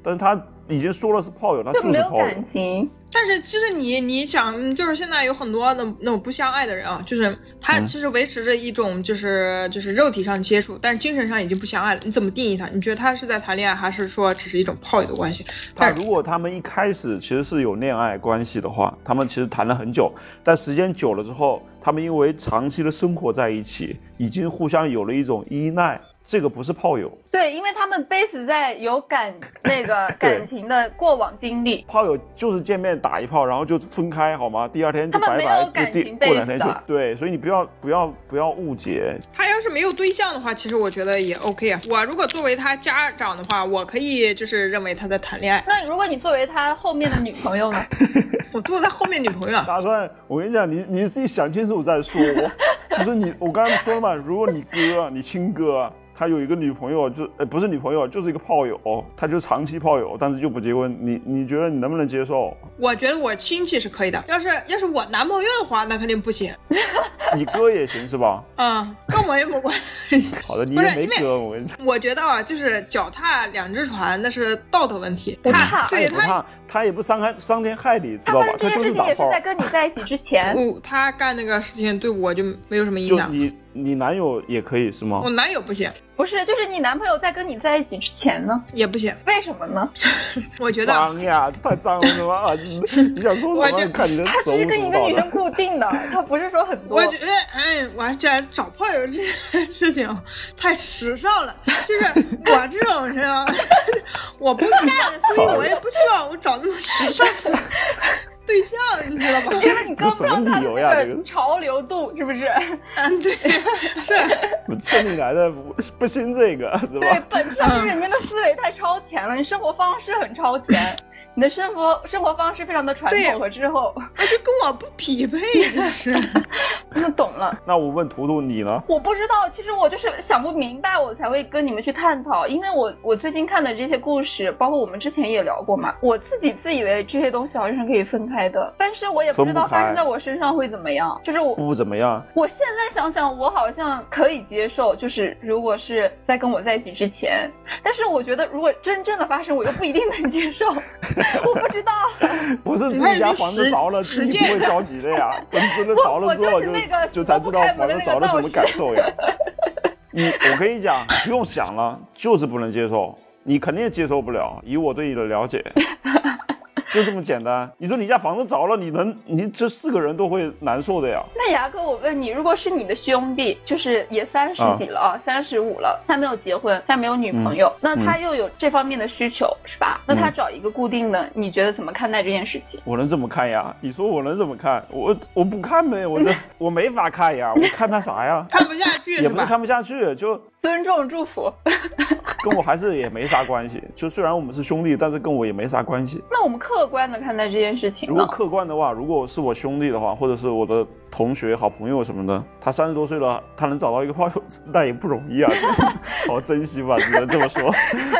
但是他已经说了是炮友，他就是炮友。感情。但是其实你你想，嗯就是现在有很多那那种不相爱的人啊，就是他嗯其实维持着一种就是就是肉体上的接触，但是精神上已经不相爱了。你怎么定义他？你觉得他是在谈恋爱，还是说只是一种炮友的关系？但但如果他们一开始其实是有恋爱关系的话，他们其实谈了很久，但时间久了之后，他们因为长期的生活在一起，已经互相有了一种依赖，这个不是炮友。对，因为他们 base 在有感那个感情的过往经历，炮友就是见面打一炮，然后就分开，好吗？第二天就他们没有拜拜，就第感情过两天就对，所以你不要不要不要误解，他要是没有对象的话，其实我觉得也 OK 啊。我如果作为他家长的话，我可以就是认为他在谈恋爱。那如果你作为他后面的女朋友呢？我作为他后面女朋友啊，大帅，我跟你讲，你你自己想清楚再说。就是你，我刚才说了嘛，如果你哥，你亲哥，他有一个女朋友，就呃不是女朋友，就是一个炮友，他就长期炮友，但是就不结婚，你你觉得你能不能接受？我觉得我亲戚是可以的。要是要是我男朋友的话，那肯定不行。你哥也行是吧？嗯，跟我也没关系。好的，你也没哥，我跟你讲，我觉得啊，就是脚踏两只船，那是道德问题。他不怕对他，他也不怕，他也不伤害伤天害理，知道吧他们？这他件事情也是就是打炮在。跟你在一起之前。我他干那个事情对我就没有什么影响。就你你男友也可以是吗我？男友不行，不是，就是你男朋友在跟你在一起之前呢？也不行。为什么呢？我觉得啊脏呀，太脏了是吧？啊，你你想说什么？我就看你的他是跟一个女生。固定的，他不是说很多我。觉得，哎，我觉得找炮友这件事情太时尚了。就是我这种人啊，我不干，所以我也不希望我找那么时尚的对象，你知道吧？觉得你跟不上他的这什么理由呀那这个个潮流度，是不是？嗯，对，是。我村里来的不不兴这个是吧对吧？，本身就是人家的思维太超前了，你生活方式很超前，你的生活生活方式非常的传统和滞后，那就跟我不匹配，就是。那懂了。那我问图图你呢？我不知道，其实我就是想不明白，我才会跟你们去探讨。因为我我最近看的这些故事，包括我们之前也聊过嘛，我自己自以为这些东西好像是可以分开的，但是我也不知道发生在我身上会怎么样。就是我不怎么样，我现在想想，我好像可以接受，就是如果是在跟我在一起之前，但是我觉得如果真正的发生，我又不一定能接受，我不知道。不是自己家房子着了，自己不会着急的呀。等 真的着了之后就就才知道房子着了什么感受呀。你我跟你讲，不用想了，就是不能接受，你肯定接受不了。以我对你的了解，就这么简单。你说你家房子着了，你能你这四个人都会难受的呀。那牙哥，我问你，如果是你的兄弟，就是也三十几了啊，三十五了，他没有结婚，他没有女朋友，那他又有这方面的需求，是吧？那他找一个固定的，你觉得怎么看待这件事情？我能怎么看呀？你说我能怎么看？我我不看呗，我这 我没法看呀，我看他啥呀？看不下去？也不是看不下去，就 尊重祝福。跟我还是也没啥关系。就虽然我们是兄弟，但是跟我也没啥关系。那我们客观的看待这件事情如果？客观的话，如果是我兄弟的话，或者是我的同学、好朋友什么的，他三十多岁了，他能找到一个炮友，那也不容易啊，好好珍惜吧，只能这么说。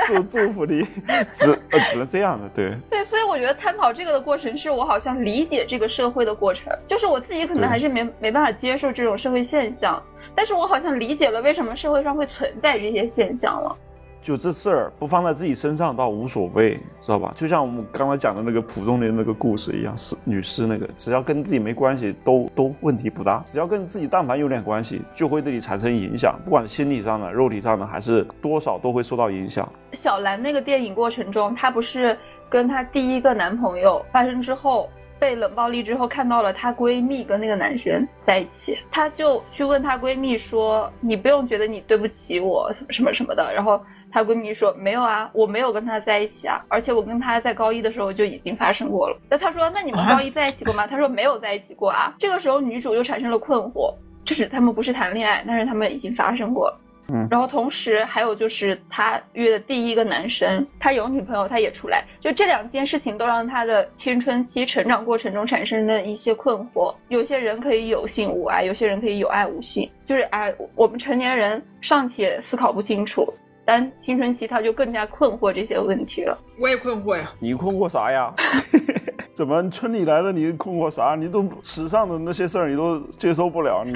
祝祝福你，只呃只能这样的，对。对，所所以我觉得探讨这个的过程是我好像理解这个社会的过程，就是我自己可能还是没没办法接受这种社会现象，但是我好像理解了为什么社会上会存在这些现象了。就这事儿不放在自己身上倒无所谓，知道吧？就像我们刚才讲的那个蒲松龄那个故事一样，是女尸那个，只要跟自己没关系，都都问题不大。只要跟自己但凡有点关系，就会对你产生影响，不管心理上的、肉体上的，还是多少都会受到影响。小兰那个电影过程中，她不是跟她第一个男朋友发生之后被冷暴力之后，看到了她闺蜜跟那个男生在一起，她就去问她闺蜜说：“你不用觉得你对不起我，什么什么什么的。”然后。她闺蜜说没有啊，我没有跟他在一起啊，而且我跟他在高一的时候就已经发生过了。那她说，那你们高一在一起过吗？她说没有在一起过啊。这个时候女主就产生了困惑，就是他们不是谈恋爱，但是他们已经发生过了。嗯。然后同时还有就是她约的第一个男生，他有女朋友，他也出来，就这两件事情都让他的青春期成长过程中产生了一些困惑。有些人可以有性无爱，有些人可以有爱无性，就是哎，我们成年人尚且思考不清楚。但青春期他就更加困惑这些问题了。我也困惑呀。你困惑啥呀？怎么村里来的你困惑啥？你都史上的那些事儿你都接受不了，你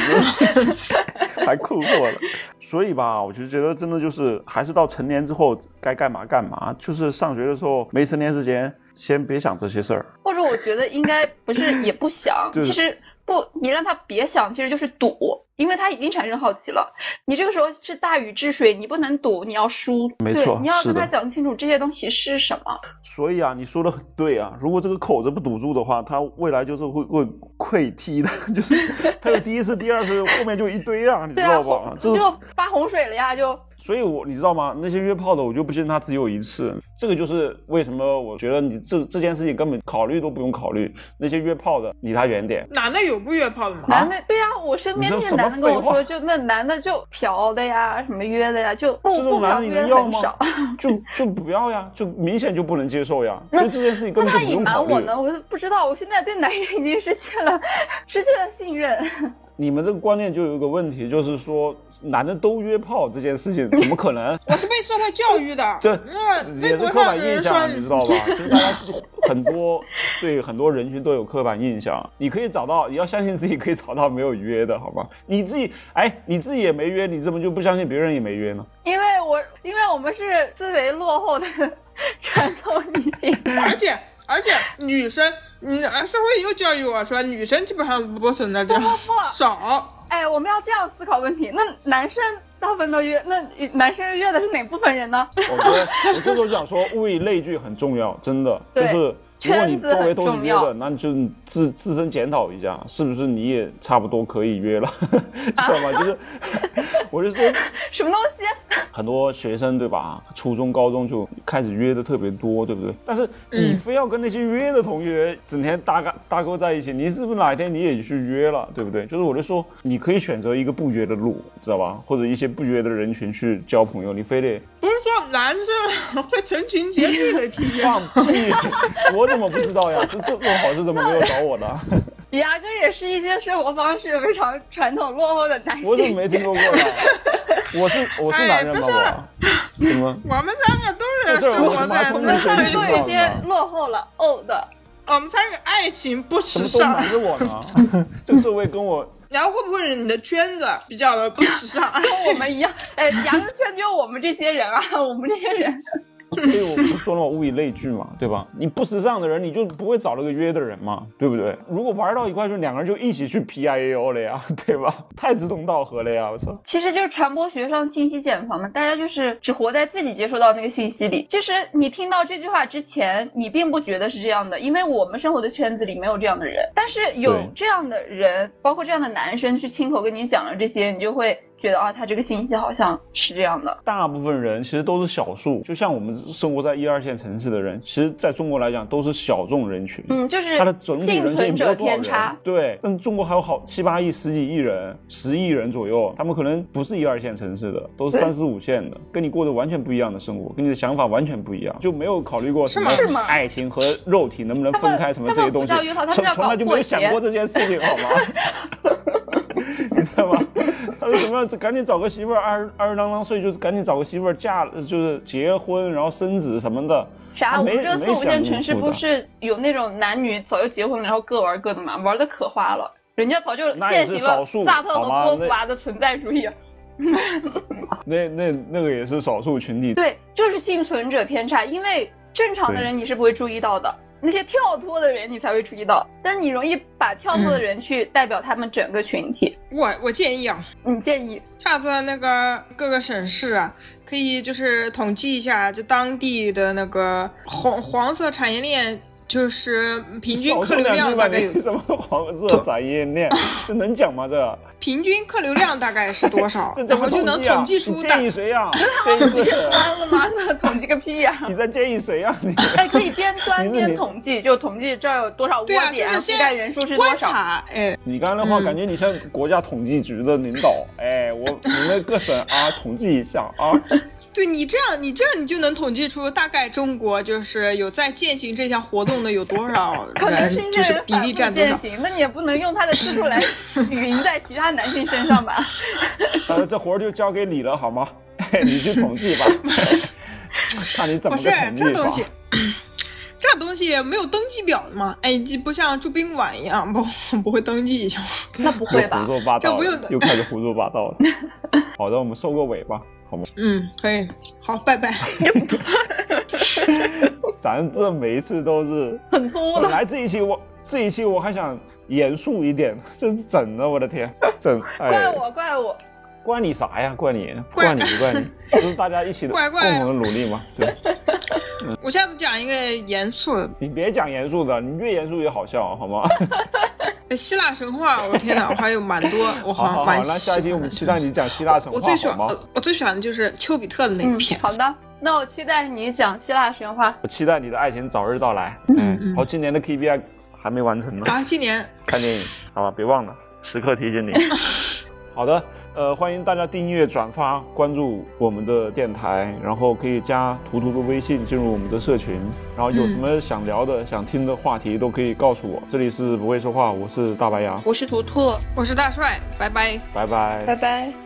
还困惑了？所以吧，我就觉得真的就是还是到成年之后该干嘛干嘛。就是上学的时候没成年之前，先别想这些事儿。或者我觉得应该不是也不想，其实不，你让他别想，其实就是赌。因为他已经产生好奇了，你这个时候是大禹治水，你不能赌，你要输，没错，你要跟他讲清楚这些东西是什么。所以啊，你说的很对啊，如果这个口子不堵住的话，他未来就是会会溃堤的，就是他有第一次、第二次，后面就一堆啊，你知道吧？就发洪水了呀，就。所以，我你知道吗？那些约炮的，我就不信他只有一次。这个就是为什么我觉得你这这件事情根本考虑都不用考虑。那些约炮的，离他远点。男的有不约炮的吗？男的，对呀，我身边那些男的跟我说，就那男的就嫖的呀，什么约的呀，就不不嫖约很少。就就不要呀，就明显就不能接受呀。所以这件事情根本就不用考虑。那他隐瞒我呢？我就不知道。我现在对男人已经失去了失去了信任。你们这个观念就有一个问题，就是说男的都约炮这件事情怎么可能？我是被社会教育的，这也是刻板印象，你知道吧？就是大家很多对很多人群都有刻板印象。你可以找到，你要相信自己可以找到没有约的，好吗？你自己哎，你自己也没约，你怎么就不相信别人也没约呢？因为我因为我们是思维落后的传统女性，而且。而且女生，嗯，社会又教育我说，女生基本上不存在这样，不不不，少。哎，我们要这样思考问题。那男生大部分都约，那男生约的是哪部分人呢？我觉得，我这时候想说，物以类聚很重要，真的就是。如果你周围都是约的，那你就自自身检讨一下，是不是你也差不多可以约了，知道吗？就是，我就说 什么东西？很多学生对吧？初中、高中就开始约的特别多，对不对？但是你非要跟那些约的同学整天搭个搭勾在一起，你是不是哪一天你也去约了，对不对？就是我就说，你可以选择一个不约的路，知道吧？或者一些不约的人群去交朋友，你非得不是说男生会成群结队的去约？放屁！我。我怎么不知道呀？这这么好事怎么没有找我呢？牙哥也是一些生活方式非常传统落后的男性。我怎么没听说过呢？我是我是男人吗？我怎么？我们三个都是生活在我们三个都有些落后了哦的。我们三个爱情不时尚。瞒着我呢？这个社会跟我。然后会不会你的圈子比较的不时尚？跟我们一样？哎，牙哥圈就我们这些人啊，我们这些人。所以我不说了嘛，物以类聚嘛，对吧？你不时尚的人，你就不会找了个约的人嘛，对不对？如果玩到一块去，两个人就一起去 P I A O 了呀，对吧？太志同道合了呀，我操！其实就是传播学上信息茧房嘛，大家就是只活在自己接收到那个信息里。其实你听到这句话之前，你并不觉得是这样的，因为我们生活的圈子里没有这样的人。但是有这样的人，包括这样的男生去亲口跟你讲了这些，你就会。觉得啊，他这个信息好像是这样的。大部分人其实都是少数，就像我们生活在一二线城市的人，其实在中国来讲都是小众人群。嗯，就是他的整体人口多偏差。对，但中国还有好七八亿、十几亿人，十亿人左右，他们可能不是一二线城市的，都是三四五线的，跟你过着完全不一样的生活，跟你的想法完全不一样，就没有考虑过什么爱情和肉体能不能分开 什么这些东西，从从来就没有想过这件事情，好吗？你知道吗？他说什么？赶紧找个媳妇儿，二二十啷啷岁就赶紧找个媳妇儿嫁，就是结婚然后生子什么的。啥？我们这四五线城市不是有那种男女早就结婚了，然后各玩各的嘛，玩的可花了。人家早就践行了萨特和波伏娃的存在主义。那那那个也是少数群体。对，就是幸存者偏差，因为正常的人你是不会注意到的，那些跳脱的人你才会注意到，但是你容易把跳脱的人去代表他们整个群体。我我建议啊，你建议。下次那个各个省市啊，可以就是统计一下，就当地的那个黄黄色产业链，就是平均客流量大概有什么黄色产业链？这能讲吗？这平均客流量大概是多少 这，怎么就能？统计出建议谁呀？建议个省？妈的妈的，统计个屁呀、你在建议谁呀？你哎，可以边 端边统计，就统计这儿有多少窝点，就是先接待人数是多少。观察，哎，你刚刚的话，嗯感觉你像国家统计局的领导。哎，我你们各省啊，统计一下啊。对你这样，你这样你就能统计出大概中国就是有在践行这项活动的有多少 可能人就是比例占多少。践行，那你也不能用他的次数来 匀在其他男性身上吧？呃，这活儿就交给你了，好吗？你去统计吧，看你怎么不是个统计法这东。西，这东西 没有登记表的嘛？哎，这不像住宾馆一样，不不会登记一下吗？那不会吧胡？说八道，这不用又开始胡说八道了。好的，我们收个尾吧，好吗？嗯，可以，好，拜拜。咱这每一次都是，很突兀的。来这一期我这一期我还想严肃一点，这是整的，我的天，整哎，怪我，怪我，怪你啥呀？怪你，怪怪你，怪你，这是大家一起的怪怪共同的努力嘛。对，我下次讲一个严肃的你别讲严肃的，你越严肃越好笑，好吗？呃 希腊神话。我天哪，我还有蛮多，我好好好，蛮那下一期我们期待你讲希腊神话，我最喜好吗？欢呃我最喜欢的就是丘比特的那一嗯篇，。好的，那我期待你讲希腊神话。我期待你的爱情早日到来。嗯嗯好，今年的 KPI 还没完成呢。啊，今年看电影，好吧，别忘了，时刻提醒你。好的，呃，欢迎大家订阅、转发、关注我们的电台，然后可以加图图的微信进入我们的社群，然后有什么想聊的、想听的话题都可以告诉我。这里是不会说话，我是大白牙，我是图图，我是大帅，拜拜。拜拜。拜拜。